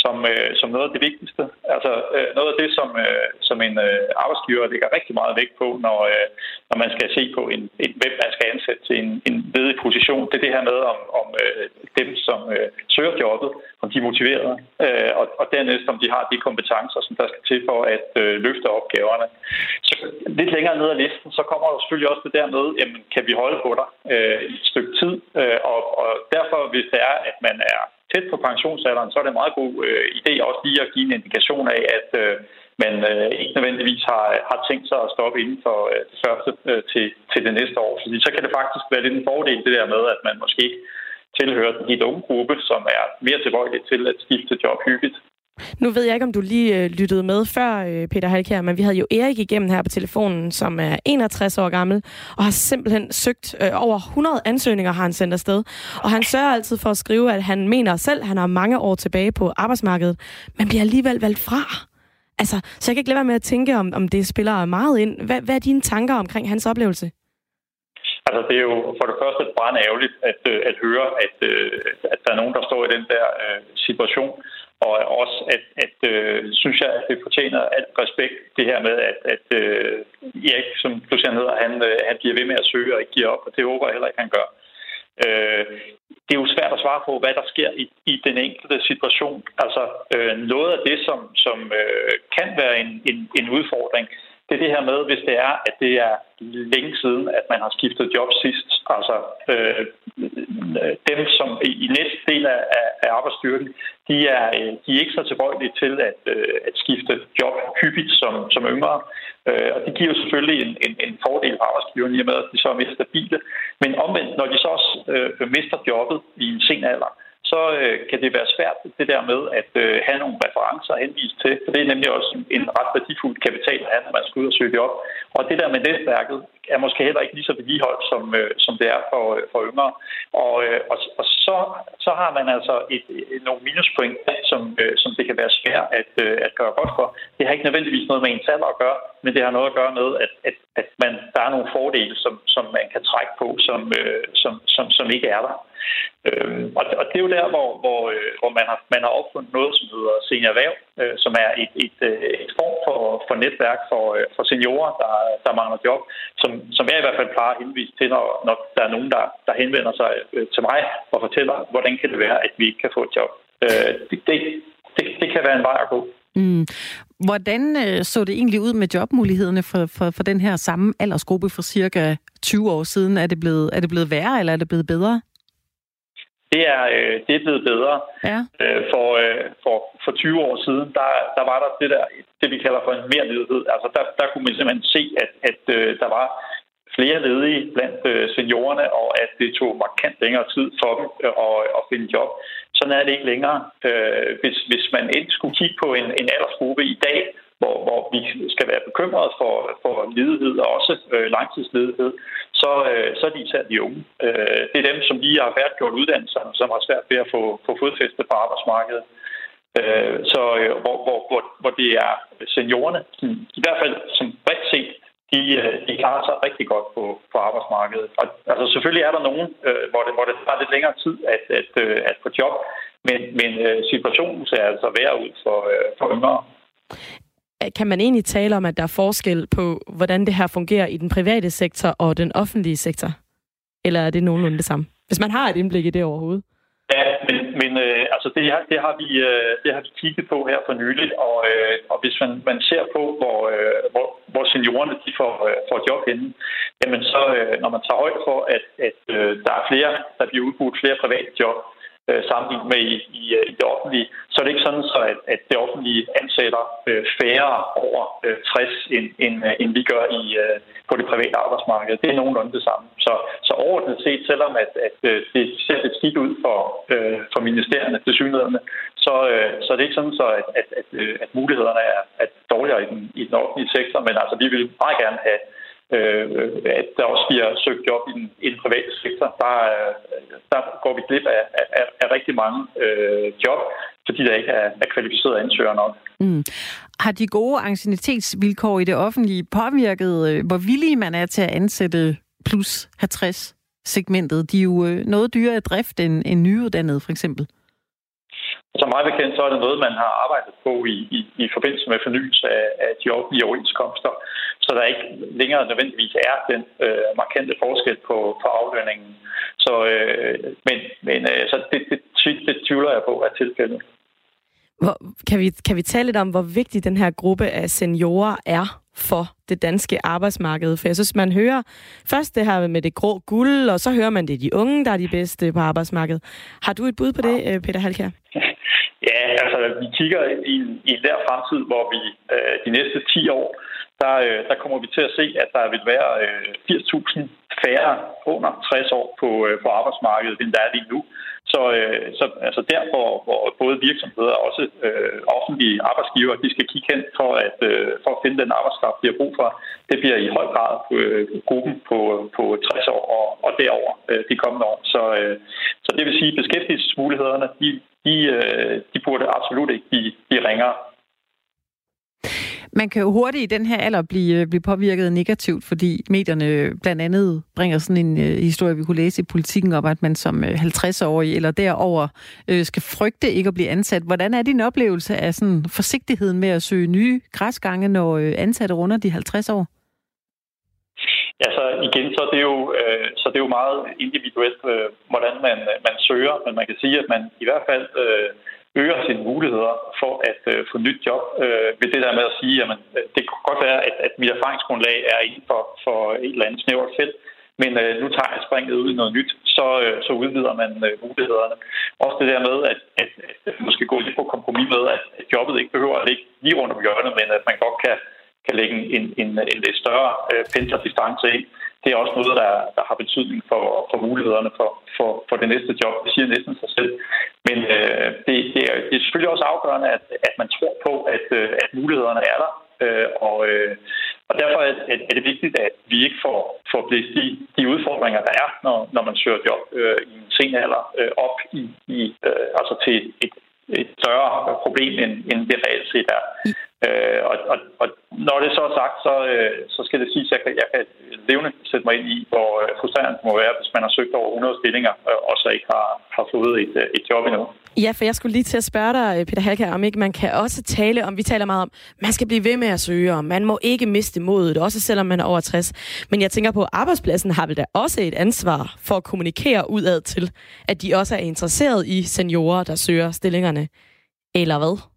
som, øh, som noget af det vigtigste. Altså øh, noget af det, som, øh, som en øh, arbejdsgiver lægger rigtig meget vægt på, når, øh, når man skal se på, en, en, hvem man skal ansætte til en, en ledig position. Det er det her med, om, om øh, dem, som øh, søger jobbet, om de er motiverede, øh, og, og dernæst om de har de kompetencer, som der skal til for at øh, løfte opgaverne. Så lidt længere ned ad listen, så kommer der selvfølgelig også det der med, jamen, kan vi holde på dig øh, et stykke tid? Øh, og, og derfor, hvis det er, at man er tæt på pensionsalderen, så er det en meget god øh, idé også lige at give en indikation af, at øh, man øh, ikke nødvendigvis har, har tænkt sig at stoppe inden for øh, det første øh, til, til det næste år. Fordi så kan det faktisk være lidt en fordel, det der med, at man måske ikke tilhører den helt unge gruppe, som er mere tilbøjelig til at skifte job hyppigt. Nu ved jeg ikke, om du lige øh, lyttede med før, øh, Peter Halkær, men vi havde jo Erik igennem her på telefonen, som er 61 år gammel, og har simpelthen søgt øh, over 100 ansøgninger, har han sendt afsted. Og han sørger altid for at skrive, at han mener selv, at han har mange år tilbage på arbejdsmarkedet, men bliver alligevel valgt fra. Altså, så jeg kan ikke lade være med at tænke, om, om det spiller meget ind. Hvad, hvad er dine tanker omkring hans oplevelse? Altså, det er jo for det første brænde ærgerligt at, øh, at høre, at, øh, at der er nogen, der står i den der uh, situation. Og også, at, at øh, synes jeg, at det fortjener alt respekt, det her med, at, at øh, Erik, som du siger ned, han, øh, han bliver ved med at søge og ikke giver op, og det håber jeg heller ikke, han gør. Øh, det er jo svært at svare på, hvad der sker i, i den enkelte situation. Altså, øh, noget af det, som, som øh, kan være en, en, en udfordring, det er det her med, hvis det er, at det er længe siden, at man har skiftet job sidst. Altså øh, dem, som i, næste del af, af arbejdsstyrken, de er, øh, de er ikke så tilbøjelige til at, øh, at skifte job hyppigt som, som yngre. Øh, og det giver selvfølgelig en, en, en fordel for arbejdsgiveren i og med, at de så er mere stabile. Men omvendt, når de så også øh, mister jobbet i en sen alder, så øh, kan det være svært det der med at øh, have nogle referencer at henvise til. For det er nemlig også en ret værdifuld kapital at have, når man skal ud og søge det op. Og det der med netværket er måske heller ikke lige så vedligeholdt, som, øh, som det er for, øh, for yngre. Og, øh, og, og så, så har man altså et, et, nogle minuspoint, som, øh, som det kan være svært at, øh, at gøre godt for. Det har ikke nødvendigvis noget med ens alder at gøre, men det har noget at gøre med, at, at, at man, der er nogle fordele, som, som man kan trække på, som, øh, som, som, som ikke er der. Øhm, og, og det er jo der, hvor, hvor, øh, hvor man, har, man har opfundet noget, som hedder seniorerhverv, øh, som er et, et, øh, et form for, for netværk for, øh, for seniorer, der, der mangler job, som, som jeg i hvert fald plejer at henvise til, når, når der er nogen, der, der henvender sig øh, til mig og fortæller, hvordan kan det være, at vi ikke kan få et job. Øh, det, det, det, det kan være en vej at gå. Mm. Hvordan øh, så det egentlig ud med jobmulighederne for, for, for den her samme aldersgruppe for cirka 20 år siden? Er det blevet, er det blevet værre, eller er det blevet bedre? det er, øh, det er blevet bedre. Ja. Øh, for, øh, for, for 20 år siden, der, der var der det der, det vi kalder for en mere ledighed. Altså der, der kunne man simpelthen se, at, at øh, der var flere ledige blandt øh, seniorerne, og at det tog markant længere tid for dem øh, at, at finde job. Sådan er det ikke længere. Øh, hvis, hvis man endelig skulle kigge på en, en aldersgruppe i dag, hvor, hvor vi skal være bekymrede for, for ledighed og også øh, langtidsledighed, så, øh, så er de især de unge. Øh, det er dem, som lige har færdiggjort uddannelserne, som har svært ved at få, få fodfæste på arbejdsmarkedet. Øh, så øh, hvor, hvor, hvor, hvor det er seniorerne, i hvert fald som bredt set, de, øh, de klarer sig rigtig godt på, på arbejdsmarkedet. Og, altså selvfølgelig er der nogen, øh, hvor, det, hvor det tager lidt længere tid at, at, øh, at få job, men, men øh, situationen ser altså værre ud for, øh, for yngre øh, kan man egentlig tale om, at der er forskel på, hvordan det her fungerer i den private sektor og den offentlige sektor? Eller er det nogenlunde det samme? Hvis man har et indblik i det overhovedet. Ja, men, men øh, altså det, det, har vi, øh, det har vi kigget på her for nylig, og, øh, og hvis man, man ser på, hvor, øh, hvor, hvor seniorerne de får, øh, får job henne, jamen så øh, når man tager højde for, at, at øh, der er flere, der bliver udbudt flere private job, øh, sammenlignet med i, i, øh, i det offentlige, så er det ikke sådan, så at, at det offentlige ansætter øh, færre over øh, 60, end, end, øh, end vi gør i, øh, på det private arbejdsmarked. Det er nogenlunde det samme. Så, så overordnet set, selvom at, at øh, det ser lidt skidt ud for, øh, for ministerierne til synlighederne, så, øh, så er det ikke sådan, så at, at, at, øh, at mulighederne er at dårligere i den, i den offentlige sektor, men altså vi vil meget gerne have øh, at der også bliver søgt job i den, i den private sektor. Der, der går vi glip af, af, af rigtig mange øh, job, fordi der ikke er, er kvalificerede ansøgere nok. Mm. Har de gode ancienitetsvilkår i det offentlige påvirket, øh, hvor villige man er til at ansætte plus 50 segmentet? De er jo øh, noget dyrere i drift end, end nyuddannede, for eksempel. Som meget bekendt, så er det noget, man har arbejdet på i, i, i forbindelse med fornyelse af, af de offentlige overenskomster, så der ikke længere nødvendigvis er den øh, markante forskel på, på aflønningen. Så, øh, men men øh, så det, det, det tvivler jeg på er tilfældet. Hvor, kan, vi, kan vi tale lidt om, hvor vigtig den her gruppe af seniorer er for det danske arbejdsmarked? For jeg synes, man hører først det her med det grå guld, og så hører man, det er de unge, der er de bedste på arbejdsmarkedet. Har du et bud på det, øh, Peter Halkær? Ja, altså vi kigger i, i en der fremtid, hvor vi øh, de næste 10 år, der, øh, der kommer vi til at se, at der vil være øh, 80.000 færre under 60 år på, øh, på arbejdsmarkedet, end der er lige nu. Så, øh, så altså der, hvor, hvor både virksomheder og også øh, offentlige arbejdsgiver, de skal kigge hen for at, øh, for at finde den arbejdskraft, de har brug for, det bliver i høj grad øh, gruppen på, på 60 år og, og derover øh, de kommende år. Så, øh, så det vil sige, at beskæftigelsesmulighederne, de, de, øh, de burde absolut ikke blive, blive ringere. Man kan jo hurtigt i den her alder blive, øh, blive påvirket negativt, fordi medierne blandt andet bringer sådan en øh, historie, vi kunne læse i politikken om, at man som øh, 50-årig eller derover øh, skal frygte ikke at blive ansat. Hvordan er din oplevelse af sådan forsigtigheden med at søge nye græsgange, når øh, ansatte runder de 50 år? Ja, så igen, så det er jo, øh, så det er jo meget individuelt, øh, hvordan man, man søger, men man kan sige, at man i hvert fald øh, øger sine muligheder for at øh, få nyt job øh, ved det der med at sige, at øh, det kan godt være, at, at mit erfaringsgrundlag er inden for, for et eller andet snævert felt, men øh, nu tager jeg springet ud i noget nyt, så, øh, så udvider man øh, mulighederne. Også det der med, at, at, at måske gå lidt på kompromis med, at, at jobbet ikke behøver at ligge lige rundt om hjørnet, men at man godt kan, kan lægge en, en, en lidt større øh, pendlerdistance ind. Det er også noget, der, der har betydning for, for mulighederne for, for, for det næste job. Det siger næsten sig selv. Men øh, det, det, er, det er selvfølgelig også afgørende, at, at man tror på, at, øh, at mulighederne er der. Øh, og, øh, og derfor er, er det vigtigt, at vi ikke får, får blæst de, de udfordringer, der er, når, når man søger job øh, i en sen alder, øh, op i, i øh, altså til et, et større problem, end, end det reelt set er. Øh, og, og, og når det så er sagt, så, øh, så skal det siges, at jeg kan, jeg kan levende sætte mig ind i, hvor øh, frustrerende det må være, hvis man har søgt over 100 stillinger, øh, og så ikke har, har fået et, øh, et job endnu. Ja, for jeg skulle lige til at spørge dig, øh, Peter Halker, om ikke man kan også tale om, vi taler meget om, man skal blive ved med at søge, og man må ikke miste modet, også selvom man er over 60. Men jeg tænker på, at arbejdspladsen har vel da også et ansvar for at kommunikere udad til, at de også er interesseret i seniorer, der søger stillingerne. Eller hvad?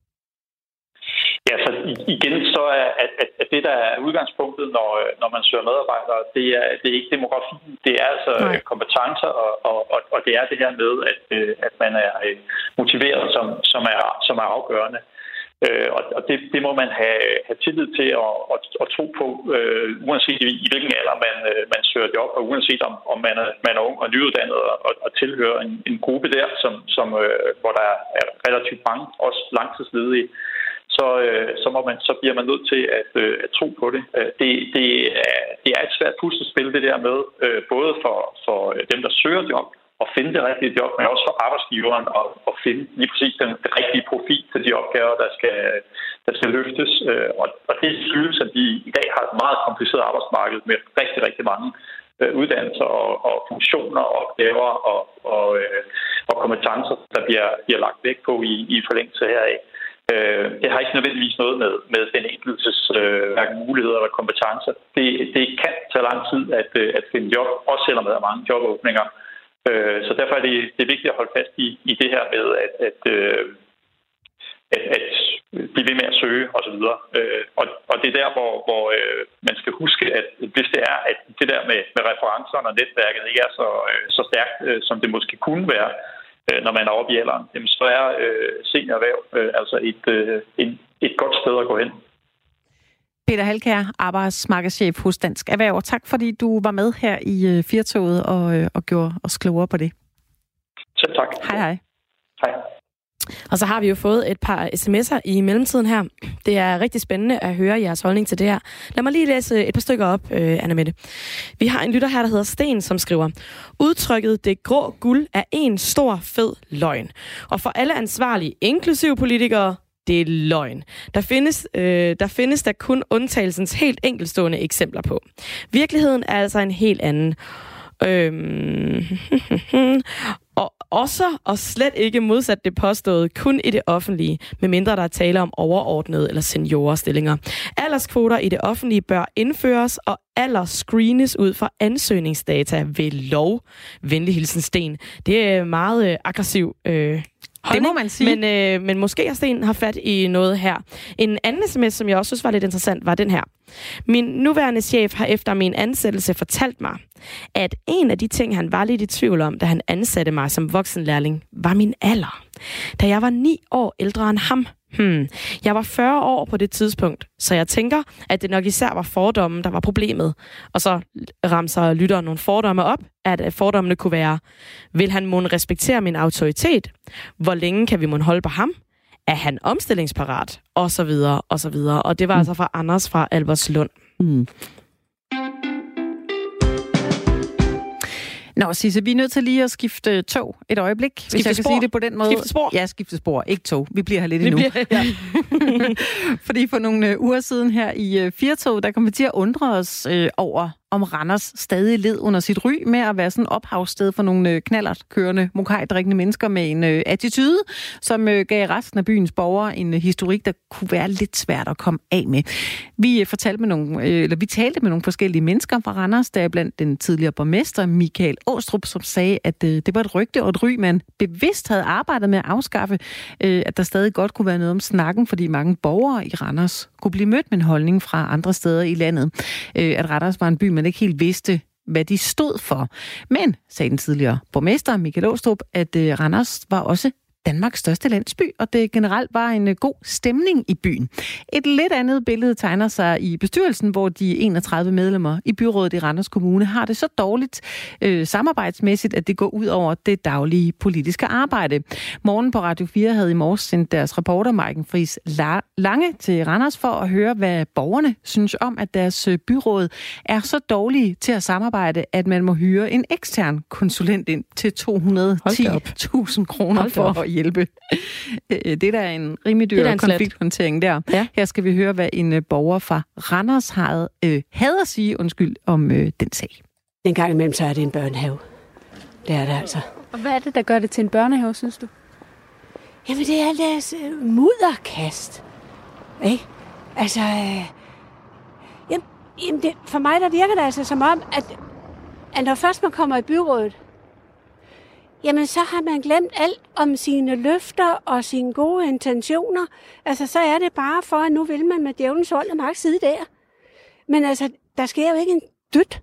Igen så er at, at, at det, der er udgangspunktet, når, når man søger medarbejdere, det er, det er ikke demografi, det er altså Nej. kompetencer, og, og, og det er det her med, at, at man er øh, motiveret, som, som, er, som er afgørende. Øh, og det, det må man have, have tillid til og, og, og tro på, øh, uanset i, i hvilken alder man, øh, man søger job, og uanset om, om man, er, man er ung og nyuddannet og, og tilhører en, en gruppe der, som, som, øh, hvor der er relativt mange, også langtidsledige så, øh, så, må man, så bliver man nødt til at, øh, at tro på det. Øh, det, det, er, det er et svært puslespil, det der med, øh, både for, for øh, dem, der søger job, at finde det rigtige job, men også for arbejdsgiveren at, at finde lige præcis den, den rigtige profil til de opgaver, der skal, der skal løftes. Øh, og, og det skyldes, at vi i dag har et meget kompliceret arbejdsmarked med rigtig, rigtig mange uddannelser og, og funktioner og opgaver og, og, og kompetencer, der bliver, bliver lagt væk på i, i forlængelse heraf. Øh, det har ikke nødvendigvis noget med, med den enkeltes øh, hverken muligheder eller kompetencer. Det, det kan tage lang tid at, øh, at finde job, også selvom der er mange jobåbninger. Øh, så derfor er det, det er vigtigt at holde fast i, i det her med at, at, øh, at, at blive ved med at søge osv. Øh, og, og det er der, hvor, hvor øh, man skal huske, at hvis det er, at det der med, med referencerne og netværket ikke er så, øh, så stærkt, øh, som det måske kunne være, øh, når man er oppe i alderen, jamen, så er øh, seniorerhverv øh, altså et, øh, et, et godt sted at gå hen. Peter Halkær, arbejdsmarkedschef hos Dansk Erhverv. Tak fordi du var med her i øh, Firtoget og, øh, og gjorde os klogere på det. Selv tak. Hej hej. Hej. Og så har vi jo fået et par sms'er i mellemtiden her. Det er rigtig spændende at høre jeres holdning til det her. Lad mig lige læse et par stykker op, øh, Anna Mette. Vi har en lytter her, der hedder Sten, som skriver, Udtrykket det grå guld er en stor fed løgn. Og for alle ansvarlige, inklusive politikere, det er løgn. Der findes, øh, der findes der kun undtagelsens helt enkelstående eksempler på. Virkeligheden er altså en helt anden. Øhm, og også og slet ikke modsat det påstået kun i det offentlige, medmindre der er tale om overordnede eller seniorstillinger. Alderskvoter i det offentlige bør indføres, og alder screenes ud fra ansøgningsdata ved lov. Venlig hilsen Sten. Det er meget øh, aggressiv øh, Holdning, det må man sige. Men, øh, men måske har Sten har fat i noget her. En anden sms, som jeg også synes var lidt interessant, var den her. Min nuværende chef har efter min ansættelse fortalt mig, at en af de ting, han var lidt i tvivl om, da han ansatte mig som voksenlærling, var min alder. Da jeg var ni år ældre end ham, Hmm. Jeg var 40 år på det tidspunkt, så jeg tænker, at det nok især var fordommen, der var problemet. Og så ramser lytteren nogle fordomme op, at fordommene kunne være, vil han må respektere min autoritet? Hvor længe kan vi må holde på ham? Er han omstillingsparat? Og så videre, og så videre. Og det var mm. altså fra Anders fra Albertslund. Mm. Nå, Sisse, vi er nødt til lige at skifte tog et øjeblik, skifte hvis jeg spor. kan sige det på den måde. Skifte spor? Ja, skifte spor, ikke tog. Vi bliver her lidt vi endnu. Bliver, ja. Fordi for nogle øh, uger siden her i øh, Firtog, der kom vi til at undre os øh, over, om Randers stadig led under sit ry med at være sådan ophavssted for nogle øh, knallert kørende, mokajdrikkende mennesker med en øh, attitude, som øh, gav resten af byens borgere en øh, historik, der kunne være lidt svært at komme af med. Vi øh, fortalte med nogle, øh, eller vi talte med nogle forskellige mennesker fra Randers, der er blandt den tidligere borgmester Michael Åstrup, som sagde, at øh, det var et rygte og et ry, man bevidst havde arbejdet med at afskaffe, øh, at der stadig godt kunne være noget om snakken, fordi mange borgere i Randers kunne blive mødt med en holdning fra andre steder i landet. Øh, at Randers var en by, man ikke helt vidste, hvad de stod for. Men, sagde den tidligere borgmester Michael Åstrup, at øh, Randers var også Danmarks største landsby, og det generelt var en øh, god stemning i byen. Et lidt andet billede tegner sig i bestyrelsen, hvor de 31 medlemmer i byrådet i Randers Kommune har det så dårligt øh, samarbejdsmæssigt, at det går ud over det daglige politiske arbejde. Morgen på Radio 4 havde i morges sendt deres reporter Maiken Friis Lange til Randers for at høre, hvad borgerne synes om, at deres øh, byråd er så dårlige til at samarbejde, at man må hyre en ekstern konsulent ind til 210.000 kroner for at hjælpe. Øh, det er da en rimelig dyr en konflikthåndtering der. Ja. Her skal vi høre, hvad en øh, borger fra Randers havde, øh, havde at sige undskyld om øh, den sag. En gang imellem, så er det en børnehave. Det er det altså. Og hvad er det, der gør det til en børnehave, synes du? Jamen, det er deres øh, mudderkast. Ikke? Altså, øh, jamen, jamen det, for mig der virker det altså som om, at, at når først man kommer i byrådet, jamen så har man glemt alt om sine løfter og sine gode intentioner. Altså, så er det bare for, at nu vil man med djævelens hold og magt sidde der. Men altså, der sker jo ikke en dødt.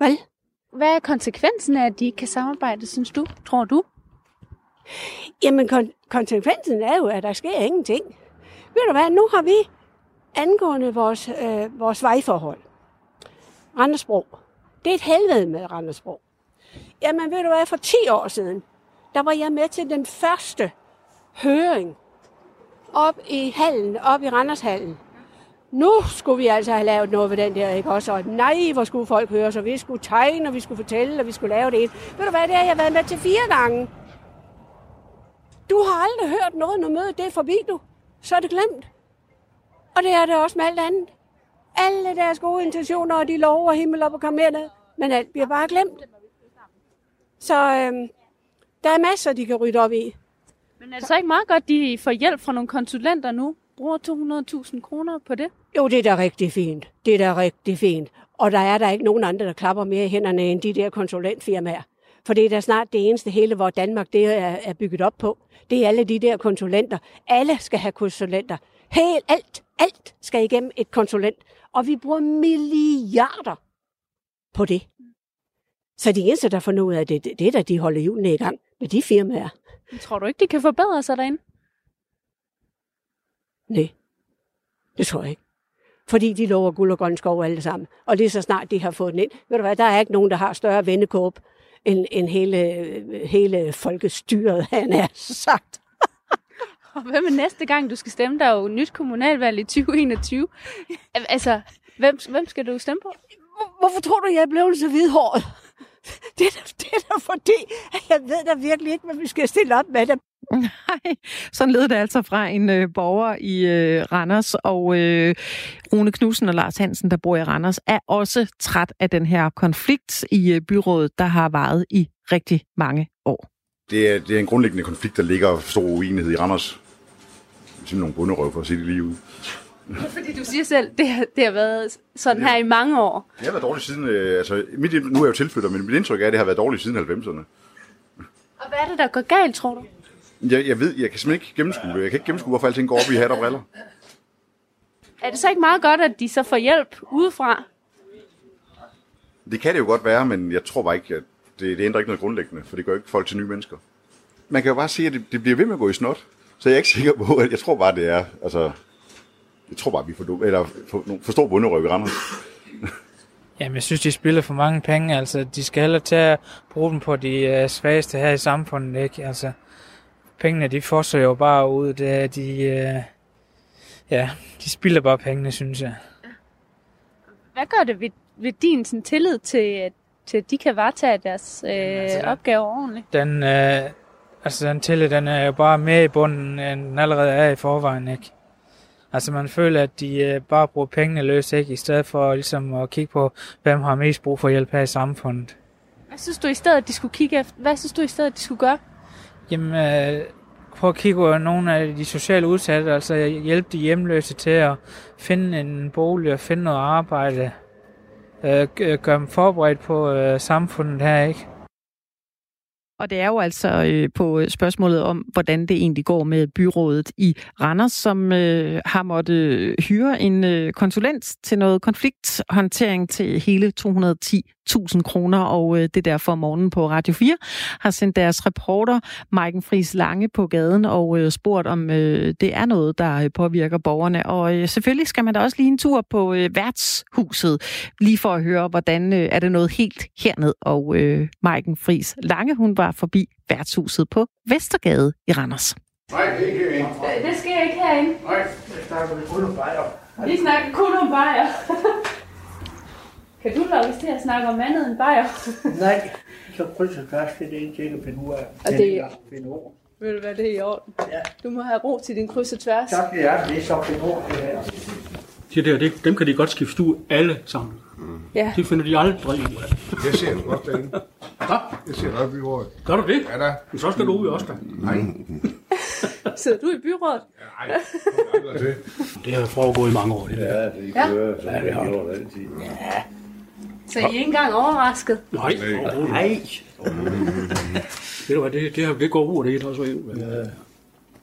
Vel? Hvad er konsekvensen af, at de ikke kan samarbejde, synes du? Tror du? Jamen, kon- konsekvensen er jo, at der sker ingenting. Ved du hvad, nu har vi angående vores, øh, vores vejforhold. Randersbro. Det er et helvede med Randersbro. Jamen ved du hvad, for 10 år siden, der var jeg med til den første høring op i hallen, op i Randershallen. Nu skulle vi altså have lavet noget ved den der, ikke også? Og nej, hvor skulle folk høre, så vi skulle tegne, og vi skulle fortælle, og vi skulle lave det ene. Ved du hvad, det har jeg været med til fire gange. Du har aldrig hørt noget, når mødet det er forbi, du. Så er det glemt. Og det er det også med alt andet. Alle deres gode intentioner, og de lover himmel op og kommer ned. Men alt bliver bare glemt. Så øhm, der er masser, de kan rydde op i. Men er det så ikke meget godt, at de får hjælp fra nogle konsulenter nu? Bruger 200.000 kroner på det? Jo, det er da rigtig fint. Det er da rigtig fint. Og der er der ikke nogen andre, der klapper mere i hænderne end de der konsulentfirmaer. For det er da snart det eneste hele, hvor Danmark det er, er bygget op på. Det er alle de der konsulenter. Alle skal have konsulenter. Helt alt, alt skal igennem et konsulent. Og vi bruger milliarder på det. Så de eneste, der får noget af det, det, er da, de holder hjulene i gang med de firmaer. Men tror du ikke, de kan forbedre sig derinde? Nej, det tror jeg ikke. Fordi de lover guld og grøn skov alle sammen. Og det er så snart, de har fået den ind. Ved du hvad, der er ikke nogen, der har større vennekåb end, end hele, hele folkestyret, han er sagt. og hvad med næste gang, du skal stemme? Der er jo nyt kommunalvalg i 2021. Altså, hvem, hvem skal du stemme på? Hvorfor tror du, jeg blevet så hvidhåret? Det er, da, det er da fordi, jeg ved da virkelig ikke, hvad vi skal stille op med dem. Nej, sådan lød det altså fra en øh, borger i øh, Randers, og øh, Rune Knudsen og Lars Hansen, der bor i Randers, er også træt af den her konflikt i øh, byrådet, der har varet i rigtig mange år. Det er, det er en grundlæggende konflikt, der ligger stor uenighed i Randers. Simpelthen nogle bunderøv, for at sige det lige ud. Fordi du siger selv, det har, det har været sådan her i mange år. Det har været dårligt siden, øh, altså mit, nu er jeg jo tilflytter, men mit indtryk er, at det har været dårligt siden 90'erne. Og hvad er det, der går galt, tror du? Jeg, jeg ved, jeg kan simpelthen ikke gennemskue det. Jeg kan ikke gennemskue, hvorfor alting går op i hat og briller. Er det så ikke meget godt, at de så får hjælp udefra? Det kan det jo godt være, men jeg tror bare ikke, at det, det ændrer ikke noget grundlæggende, for det gør ikke folk til nye mennesker. Man kan jo bare sige, at det, det bliver ved med at gå i snot. Så jeg er ikke sikker på, at jeg tror bare, det er, altså, jeg tror bare, vi får, eller for, for stor bunderøg i Randers. Jamen, jeg synes, de spiller for mange penge. Altså, de skal hellere tage at bruge dem på de uh, svageste her i samfundet, ikke? Altså, pengene, de fosser jo bare ud. Det er, de, uh, ja, de spiller bare pengene, synes jeg. Hvad gør det ved, ved din sådan, tillid til, til at de kan varetage deres øh, altså, opgaver ordentligt? Den, øh, altså den tillid, den er jo bare mere i bunden, end den allerede er i forvejen, ikke? Altså man føler, at de øh, bare bruger pengene løs, ikke? I stedet for ligesom at kigge på, hvem har mest brug for hjælp her i samfundet. Hvad synes du i stedet, de skulle kigge efter? Hvad synes du i stedet, de skulle gøre? Jamen, øh, prøv at kigge på nogle af de sociale udsatte, altså hjælpe de hjemløse til at finde en bolig og finde noget arbejde. Øh, gøre dem forberedt på øh, samfundet her, ikke? Og det er jo altså øh, på øh, spørgsmålet om, hvordan det egentlig går med byrådet i Randers, som øh, har måttet øh, hyre en øh, konsulent til noget konflikthåndtering til hele 210 210.000 kroner, og øh, det derfor morgenen på Radio 4 har sendt deres reporter Maiken Friis Lange på gaden og øh, spurgt, om øh, det er noget, der påvirker borgerne. Og selvfølgelig skal man da også lige en tur på værtshuset, lige for at høre, hvordan er det noget helt herned. Og Maiken Friis Lange, hun var forbi værtshuset på Vestergade i Randers. Nej, det er ikke herinde. Det sker ikke herinde. Nej, jeg snakker kun om bajer. Vi snakker kun om bajer. kan du lokkes til at snakke om andet end bajer? Nej, så kryds og tværs, det er det eneste, jeg kan finde ud af. Og det er... Finde ord. Vil du være det i orden? Ja. Du må have ro til din kryds og tværs. Tak, det er det, er så finde ord, det her. De der, det, dem kan de godt skifte ud alle sammen. Ja. Det finder de aldrig ud af. Jeg ser det godt derinde. Hvad? Jeg ser det byrådet. Gør du det? Ja da. Men så skal du ud også da. Nej. Sidder du i byrådet? Nej, aldrig til. Det har foregået i mange år, det der. Ja, det Ja. kører, så Ja, det det har altid. Ja. Så I er ikke engang overrasket? Nej, overhovedet Nej. Ved du hvad, det, det, har, det går ud af det også. Ja.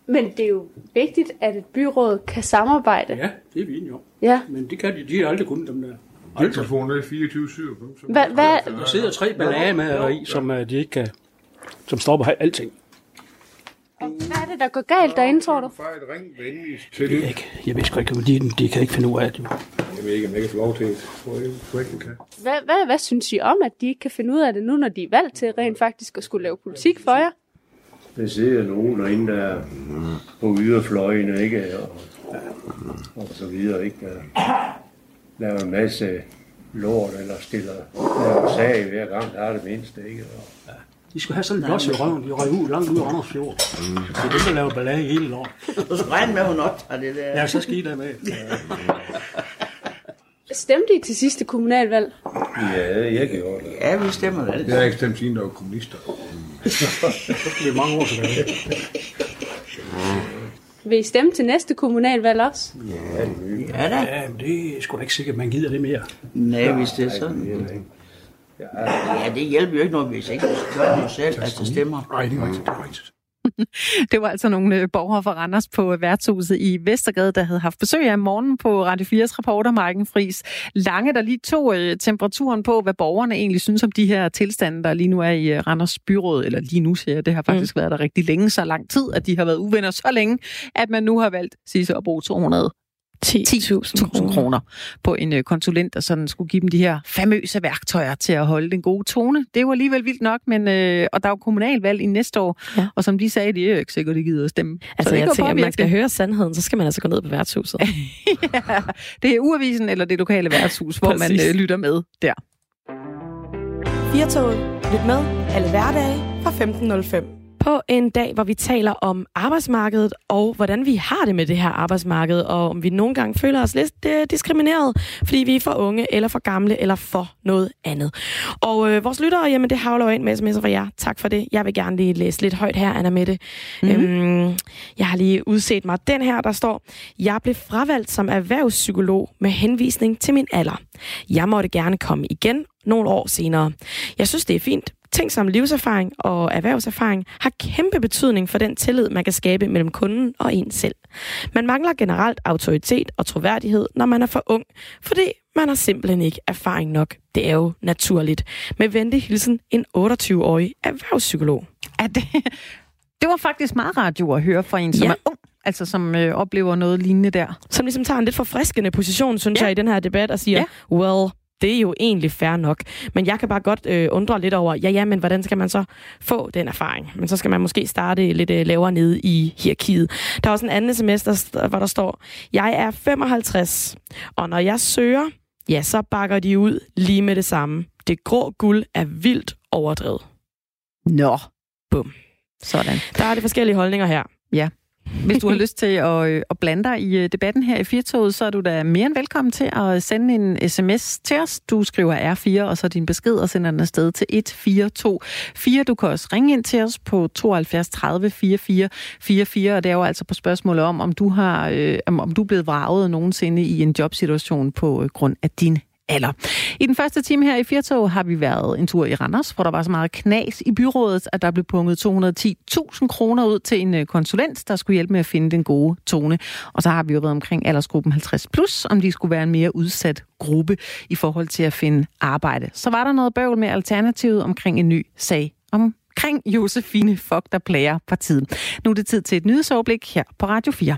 Men det er jo vigtigt, at et byråd kan samarbejde. ja, det er vi enige om. Ja. Men det kan de, de har aldrig kunnet dem der. Telefonen er 24 7 Hvad, Der sidder tre ballager med i, som uh, de ikke kan, som stopper alting. Hvad er det, der går galt derinde, tror du? Fejl, ring venligst Jeg til. ved ikke, jeg ved sgu ikke, men de, de kan ikke finde ud af det. Jeg ved ikke, om jeg kan få lov til det. Jeg. Hvad, hvad, hvad synes I om, at de ikke kan finde ud af det nu, når de er valgt til rent faktisk at skulle lave politik for jer? Der sidder nogen derinde, der er på yderfløjene, ikke? Og, og så videre, ikke? Der laver en masse lort, eller stiller laver sag hver gang, der er det mindste, ikke? Og, De skulle have sådan en blås i røven, de røg ud langt ud af Randers Fjord. Det er dem, der laver ballade hele lort. Du skal regne med, at hun optager det der. Ja, så skal I der med. Stemte I til sidste kommunalvalg? ja, jeg gjorde det. Ja, vi stemmer det. Jeg har ikke stemt siden, der var kommunister. Så skal vi mange år tilbage. Vil I stemme til næste kommunalvalg også? Ja, det er Ja da. Ja, men det er sgu da ikke sikkert, at man gider det mere. Nej, hvis det er sådan. Ja, det hjælper jo ikke noget, hvis ikke du gør det selv, at det stemmer. Nej, det er rigtigt, det er rigtigt. Det var altså nogle øh, borgere fra Randers på øh, værtshuset i Vestergade, der havde haft besøg af morgen på Radio 4's reporter Marken Fris Lange, der lige tog øh, temperaturen på, hvad borgerne egentlig synes om de her tilstande, der lige nu er i Randers byråd, eller lige nu siger jeg, det har faktisk mm. været der rigtig længe, så lang tid, at de har været uvenner så længe, at man nu har valgt Sisse at bruge 200 10.000 kroner på en øh, konsulent, der sådan skulle give dem de her famøse værktøjer til at holde den gode tone. Det var alligevel vildt nok, men øh, og der er jo kommunalvalg i næste år, Ja. og som de sagde, det er jo ikke sikkert, de gider at stemme. Altså, det jeg tænker, at man skal høre sandheden, så skal man altså gå ned på værtshuset. ja, det er uavisen eller det lokale værtshus, hvor man øh, lytter med der. Firtoget. Lyt med alle hverdage fra 15.05. På en dag, hvor vi taler om arbejdsmarkedet og hvordan vi har det med det her arbejdsmarked, og om vi nogle gange føler os lidt øh, diskrimineret, fordi vi er for unge, eller for gamle, eller for noget andet. Og øh, vores lyttere, jamen det havler jo ind med sms'er fra jer. Tak for det. Jeg vil gerne lige læse lidt højt her, Anna Mette. Mm-hmm. Øhm, jeg har lige udset mig den her, der står, jeg blev fravalgt som erhvervspsykolog med henvisning til min alder. Jeg måtte gerne komme igen nogle år senere. Jeg synes, det er fint. Ting som livserfaring og erhvervserfaring har kæmpe betydning for den tillid, man kan skabe mellem kunden og en selv. Man mangler generelt autoritet og troværdighed, når man er for ung, fordi man har simpelthen ikke erfaring nok. Det er jo naturligt. Med venlig hilsen en 28-årig erhvervspsykolog. Er det, det var faktisk meget radio at høre fra en, som Ja. er ung, altså som øh, oplever noget lignende der. Som ligesom tager en lidt forfriskende position, synes Ja. jeg, i den her debat, og siger, Ja. well, det er jo egentlig fair nok. Men jeg kan bare godt øh, undre lidt over, ja, ja, men hvordan skal man så få den erfaring? Men så skal man måske starte lidt øh, lavere nede i hierarkiet. Der er også en anden st- hvor der står, jeg er 55, og når jeg søger ja, så bakker de ud lige med det samme. Det grå guld er vildt overdrevet. Nå. Bum. Sådan. Der er de forskellige holdninger her. Ja. Hvis du har lyst til at, øh, at blande dig i øh, debatten her i Firtoget, så er du da mere end velkommen til at sende en sms til os. Du skriver R4, og så din besked, og sender den afsted til 1424. Du kan også ringe ind til os på 72 30 44 44, og det er jo altså på spørgsmålet om, om du har, øh, om du er blevet vraget nogensinde i en jobsituation på øh, grund af din alder. I den første time her i Firtog har vi været en tur i Randers, hvor der var så meget knas i byrådet, at der blev punget 210.000 kroner ud til en øh, konsulent, der skulle hjælpe med at finde den gode tone. Og så har vi jo været omkring aldersgruppen 50 plus, om de skulle være en mere udsat gruppe i forhold til at finde arbejde. Så var der noget bøvl med alternativet omkring en ny sag omkring Josefine Fock, der plager partiet. Nu er det tid til et nyhedsoverblik her på Radio 4.